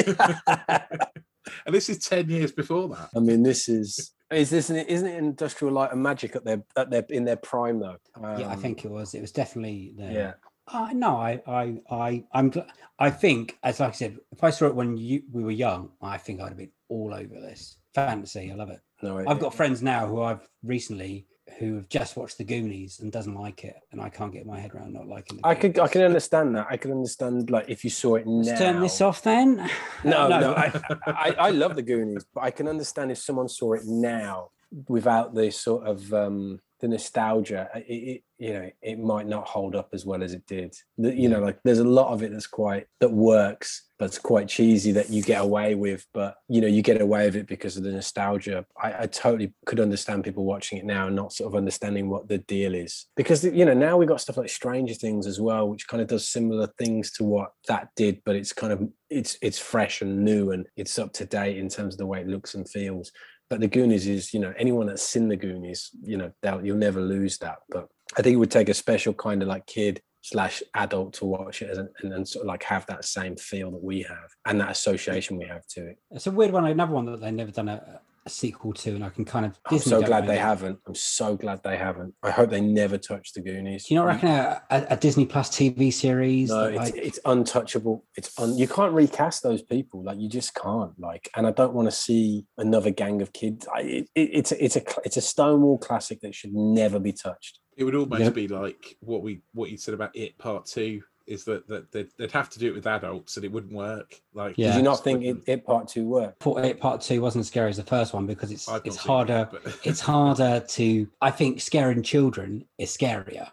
and this is ten years before that. I mean, this is. Is this isn't it Industrial Light and Magic at their at their in their prime though? yeah, I Um, think it was. It was definitely there. Yeah. Uh, no, I, I, I, I'm. gl- I think, as like I said, if I saw it when you we were young, I think I'd have been all over this fantasy. I love it. No, I've got friends now who I've recently who have just watched the Goonies and doesn't like it, and I can't get my head around not liking the I could, I can understand that. I can understand like if you saw it now. Let's turn this off then. No, No. <laughs> no, I, I, I love the Goonies, but I can understand if someone saw it now without the sort of um, the nostalgia. Uh, it, it, you know, it might not hold up as well as it did. The, you know, like there's a lot of it that's quite that works, but it's quite cheesy that you get away with. But you know, you get away with it because of the nostalgia. I, I totally could understand people watching it now and not sort of understanding what the deal is because you know now we've got stuff like Stranger Things as well, which kind of does similar things to what that did, but it's kind of it's it's fresh and new and it's up to date in terms of the way it looks and feels. But the Goonies is, you know, anyone that's seen the Goonies, you know, you'll never lose that. But I think it would take a special kind of like kid slash adult to watch it as an, and, and sort of like have that same feel that we have and that association we have to it. It's a weird one. Another one that they've never done a, a sequel to, and I can kind of. I'm so glad they it. haven't. I'm so glad they haven't. I hope they never touch the Goonies. Do you not reckon a, a, a Disney Plus TV series? No, it's, like, it's untouchable. It's un, you can't recast those people. Like you just can't. Like, and I don't want to see another gang of kids. I, it, it- it's a, it's a cl- it's a Stonewall classic that should never be touched. It would almost Yep. be like what we what you said about it part two is that that they'd, they'd have to do it with adults and it wouldn't work. Like, Did you not think it, it part two worked? thought it part two wasn't as scary as the first one because it's it's seen it, harder. but- it's harder to. I think scaring children is scarier.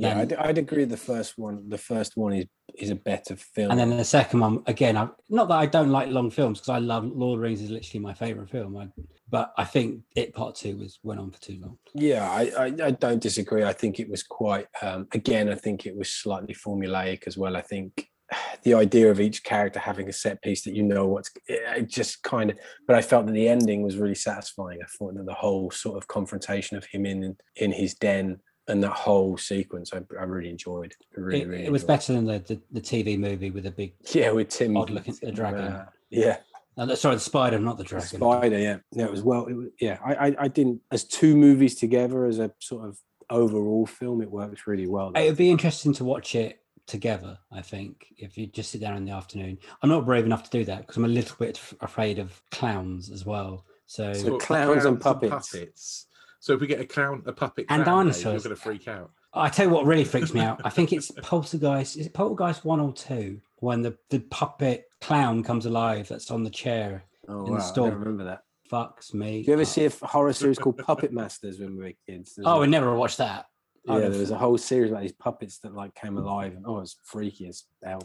Yeah, I'd, I'd agree. The first one, the first one is is a better film. and then the second one again. I, not that I don't like long films because I love Lord of the Rings is literally my favorite film. I, but I think it part two was went on for too long. Yeah, I, I, I don't disagree. I think it was quite, um, again, I think it was slightly formulaic as well. I think <sighs> the idea of each character having a set piece that you know what's it just kind of, but I felt that the ending was really satisfying. I thought that the whole sort of confrontation of him in in his den and that whole sequence, I, I really enjoyed. I really, it, really it was enjoyed. better than the, the, the TV movie with the big Yeah, with Tim. odd looking the dragon. uh, yeah. Uh, sorry, the spider, not the The dragon. Spider, yeah, yeah, it was well. It was, yeah, I, I, I didn't as two movies together as a sort of overall film. It works really well. It would be interesting to watch it together. I think if you just sit down in the afternoon. I'm not brave enough to do that because I'm a little bit afraid of clowns as well. So, So clowns and puppets. puppets. So if we get a clown, a puppet, And clown, Dave, dinosaurs. you're going to freak out. I tell you what really freaks me out. I think it's Poltergeist. Is it Poltergeist one or two? When the, the puppet clown comes alive that's on the chair Oh, in wow, the store. don't remember that. Fucks me. Do you ever up. see a horror series called Puppet Masters when we were kids? There's Oh, a- we never watched that. I'd Yeah, there was a whole series about these puppets that like came alive, and oh, it was freaky as hell.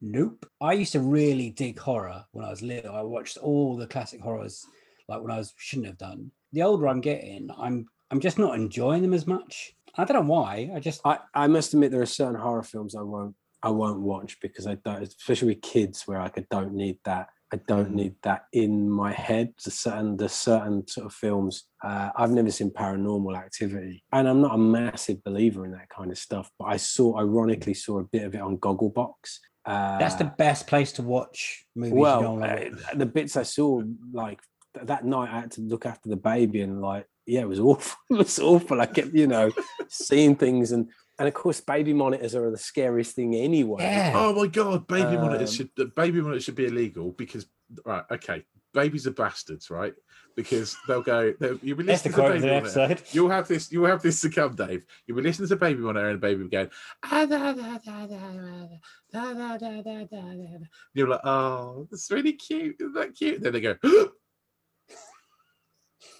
Nope. I used to really dig horror when I was little. I watched all the classic horrors, like when I was shouldn't have done. The older I'm getting, I'm I'm just not enjoying them as much. I don't know why. I just I, I must admit there are certain horror films I won't I won't watch because I don't, especially with kids, where like I don't need that. I don't need that in my head. There's certain there's certain sort of films. Uh, I've never seen Paranormal Activity, and I'm not a massive believer in that kind of stuff. But I saw, ironically, saw a bit of it on Gogglebox. Uh, that's the best place to watch movies. well, uh, the bits I saw, like that night, I had to look after the baby, and like, yeah, it was awful. It was awful. I kept, you know, seeing things, and and of course, baby monitors are the scariest thing anyway. Oh my god, baby monitors Um, should the baby monitors should be illegal because right, okay, babies are bastards, right? Because they'll go, they'll, you'll be That's the listening to quote baby monitor. You'll have this, you'll have this to come, Dave. You'll be listening to baby monitor and baby will go, ah, da, da, da, da, da, da, da, da, da, da, da, da. You're like, oh, that's really cute. Isn't that cute? Then they go,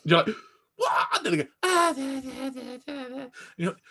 you're like, what? And then they go, ah, da, da, da, da, da. You're like,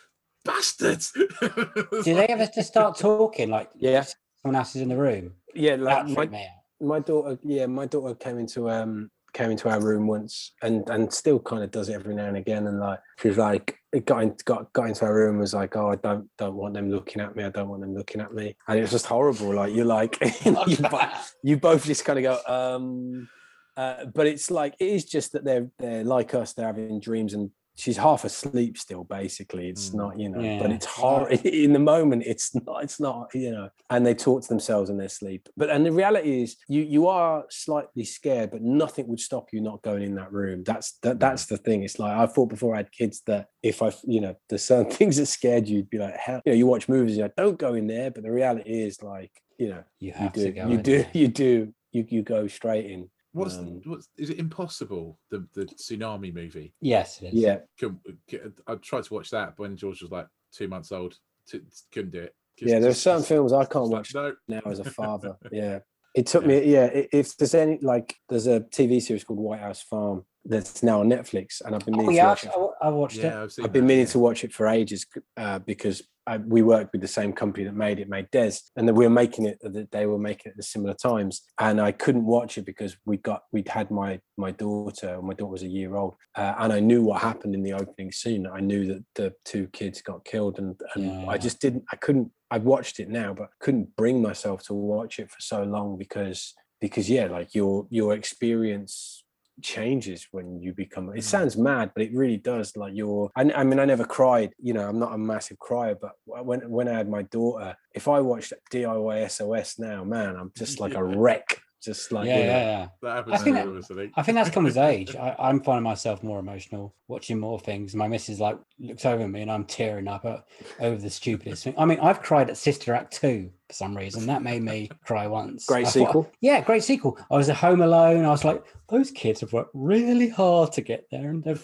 bastards. <laughs> Do they ever just start talking like yeah, someone else is in the room? yeah, like my, me my daughter, yeah, my daughter came into um came into our room once and and still kind of does it every now and again and like she was like it got in, got got into our room and was like oh I don't don't want them looking at me I don't want them looking at me and it was just horrible like you're like <laughs> you, <laughs> know, you both just kind of go um uh, but it's like it is just that they're they're like us they're having dreams and she's half asleep still. Basically, it's Mm. not you know, Yeah. but it's hard <laughs> in the moment. It's not. It's not you know. And they talk to themselves in their sleep. But and the reality is, you you are slightly scared, but nothing would stop you not going in that room. That's that. That's the thing. It's like I thought before I had kids that if I you know there's certain <laughs> things that scared you, you'd be like hell. You know, you watch movies, you're like, don't go in there. But the reality is like you know You have do to go you in do you do you you go straight in. What's, Um, what's is it impossible the the tsunami movie? Yes, it is. Yeah. Can, can- I tried to watch that when George was like two months old. T- couldn't do it. Yeah, there's Just- certain just- films I can't just like, watch no. now as a <laughs> father. yeah. It took me, yeah. If there's any, like, there's a TV series called White House Farm that's now on Netflix, and I've been Oh, meaning yeah, to watch I, it. I- I watched Yeah, it. I've seen I've been that, meaning yeah. to watch it for ages uh, because I, we worked with the same company that made it, made Des, and that we were making it. That they were making it at similar times, and I couldn't watch it because we got we'd had my my daughter. My daughter was a year old, uh, and I knew what happened in the opening scene. I knew that the two kids got killed, and and Yeah. I just didn't. I couldn't. I've watched it now, but couldn't bring myself to watch it for so long because because yeah, like your your experience changes when you become it mm. sounds mad but it really does like you're I, I mean i never cried you know i'm not a massive crier but when when i had my daughter if i watched diy sos now man i'm just like a <laughs> wreck just like yeah, you know, yeah, yeah. That I think that- all I think. I think that's come with age. <laughs> I, I'm finding myself more emotional, watching more things. My missus like looks over at me and I'm tearing up at, over the stupidest thing. I mean, I've cried at Sister Act 2 for some reason. That made me cry once. Great I thought- sequel. yeah, great sequel. I was at home alone. I was like, those kids have worked really hard to get there and they're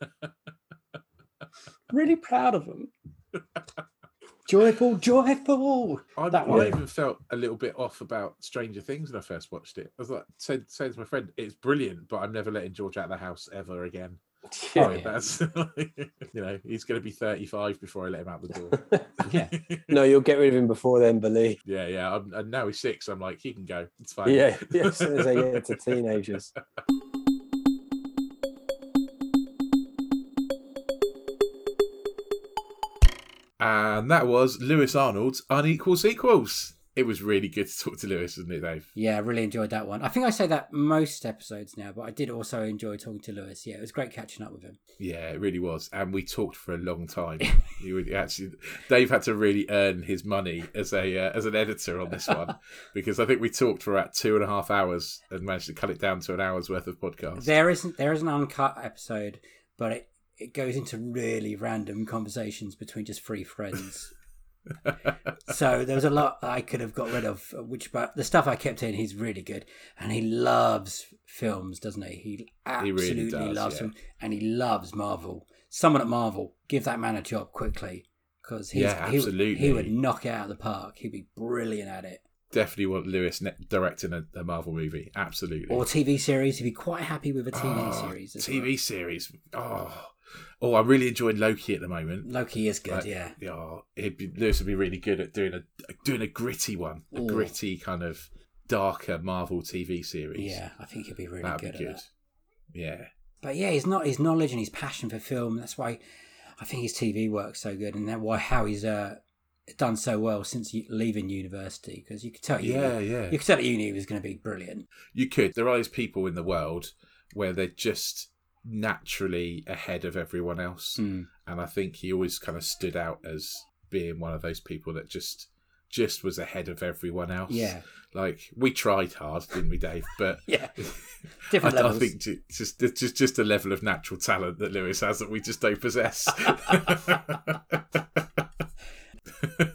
<laughs> really proud of them. Joyful, joyful. I, That I one. even felt a little bit off about Stranger Things when I first watched it. I was like, said, said to my friend, it's brilliant, but I'm never letting George out of the house ever again. <laughs> Oh, Like, that's <laughs> you know, he's going to be 35 before I let him out the door. <laughs> Yeah. no you'll get rid of him before then believe yeah, yeah. I'm, and now he's six. I'm like, he can go. It's fine. yeah, yeah as soon as they get to teenagers And that was Lewis Arnold's Unequal Sequels. It was really good to talk to Lewis, wasn't it, Dave? Yeah, I really enjoyed that one. I think I say that most episodes now, but I did also enjoy talking to Lewis. Yeah, it was great catching up with him. Yeah, it really was, and we talked for a long time. <laughs> he would actually, Dave had to really earn his money as a uh, as an editor on this one <laughs> because I think we talked for about two and a half hours and managed to cut it down to an hour's worth of podcast. There isn't there is an uncut episode, but it, it goes into really random conversations between just three friends. So there was a lot I could have got rid of, which but the stuff I kept in, he's really good, and he loves films, doesn't he? He He really absolutely does, loves yeah. them, and he loves Marvel. Someone at Marvel, give that man a job quickly because Yeah, he, would- he would knock it out of the park. He'd be brilliant at it. Definitely want Lewis directing a, a Marvel movie. Absolutely. Or TV series, he'd be quite happy with a TV Oh, ah, series. TV well. series. Oh, oh, I'm really enjoying Loki at the moment. Loki is good, Like, yeah. Yeah, be, Lewis would be really good at doing a doing a gritty one, a Ooh. gritty kind of darker Marvel TV series. Yeah, I think he'd be really That'd good be at good. Yeah, But yeah, his not his knowledge and his passion for film. That's why I think his TV works so good, and that why how he's uh, done so well since leaving university. Because you could tell, uni, Yeah, yeah. you could tell at uni he was going to be brilliant. you could. There are those people in the world where they're just naturally ahead of everyone else, Mm. and I think he always kind of stood out as being one of those people that just just was ahead of everyone else. Yeah. like we tried hard, didn't we, Dave? But <laughs> Yeah. <laughs> Different I, I levels. think just just just a level of natural talent that Lewis has that we just don't possess. <laughs>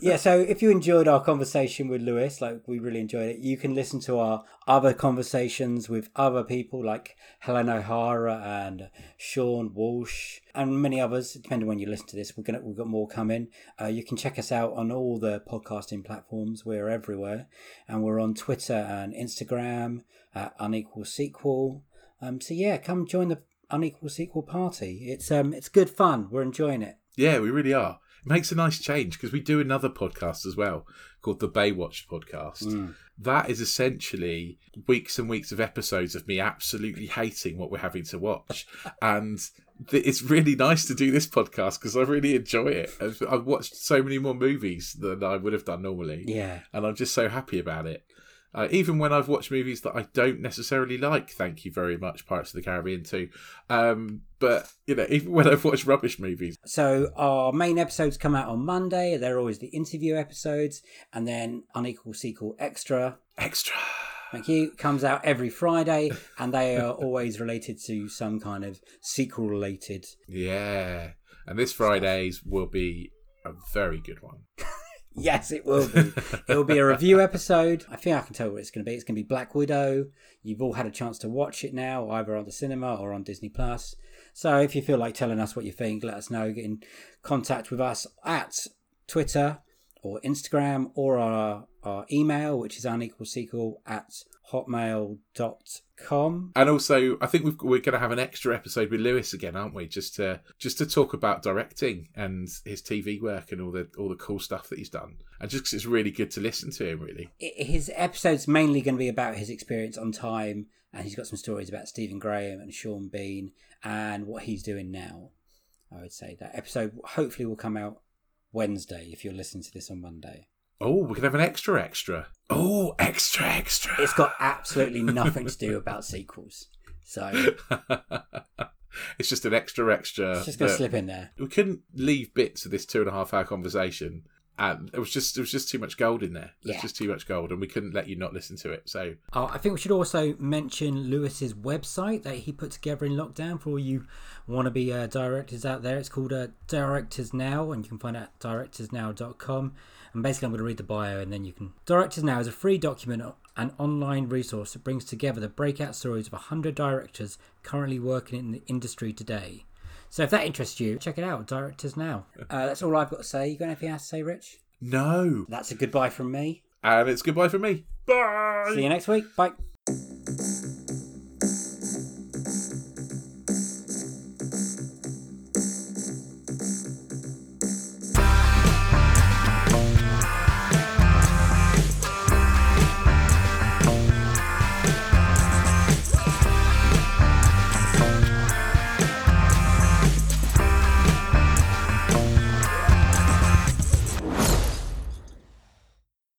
yeah, so if you enjoyed our conversation with Lewis, like we really enjoyed it, you can listen to our other conversations with other people like Helen O'Hara and Sean Walsh and many others. Depending when you listen to this, we're gonna we've got more coming. Uh, you can check us out on all the podcasting platforms. We're everywhere, and we're on Twitter and Instagram at Unequal Sequel. Um, so yeah, come join the Unequal Sequel party. It's um it's good fun. We're enjoying it. Yeah, we really are. It makes a nice change because we do another podcast as well called the Baywatch podcast. Mm. That is essentially weeks and weeks of episodes of me absolutely hating what we're having to watch. <laughs> and th- it's really nice to do this podcast because I really enjoy it. I've, I've watched so many more movies than I would have done normally. Yeah. And I'm just so happy about it. Uh, even when I've watched movies that I don't necessarily like, thank you very much, Pirates of the Caribbean too. Um, but you know, even when I've watched rubbish movies, So our main episodes come out on Monday. They're always the interview episodes, and then Unequal Sequel Extra. Extra. Thank you. Comes out every Friday, and they are always related to some kind of sequel related. yeah. And this Friday's will be a very good one. <laughs> Yes, it will be. it will be a review episode. I think I can tell what it's going to be. It's going to be Black Widow. You've all had a chance to watch it now, either on the cinema or on Disney Plus. So if you feel like telling us what you think, let us know. Get in contact with us at Twitter or Instagram or our, our email, which is unequalsequel at hotmail.com. And also, I think we've, we're going to have an extra episode with Lewis again, aren't we? Just to just to talk about directing and his TV work and all the all the cool stuff that he's done, and just 'cause it's really good to listen to him. Really, His episode's mainly going to be about his experience on time, and he's got some stories about Stephen Graham and Sean Bean and what he's doing now. I would say that episode hopefully will come out Wednesday if you're listening to this on Monday. Oh, we can have an extra extra. Oh, extra extra. It's got absolutely nothing to do about sequels. So <laughs> it's just an extra extra. It's just gonna that- slip in there. We couldn't leave bits of this two and a half hour conversation, and it was just it was just too much gold in there. There's Yeah. just too much gold, and we couldn't let you not listen to it. So Oh, I think we should also mention Lewis's website that he put together in lockdown for all you wannabe uh, directors out there. It's called uh, Directors Now, and you can find it at directorsnow.com. And basically, I'm going to read the bio, and then you can. Directors Now is a free document, an online resource that brings together the breakout stories of 100 directors currently working in the industry today. So if that interests you, check it out, Directors Now. <laughs> Uh, that's all I've got to say. You got anything else to say, Rich? no, That's a goodbye from me. and it's goodbye from me. Bye. See you next week. Bye.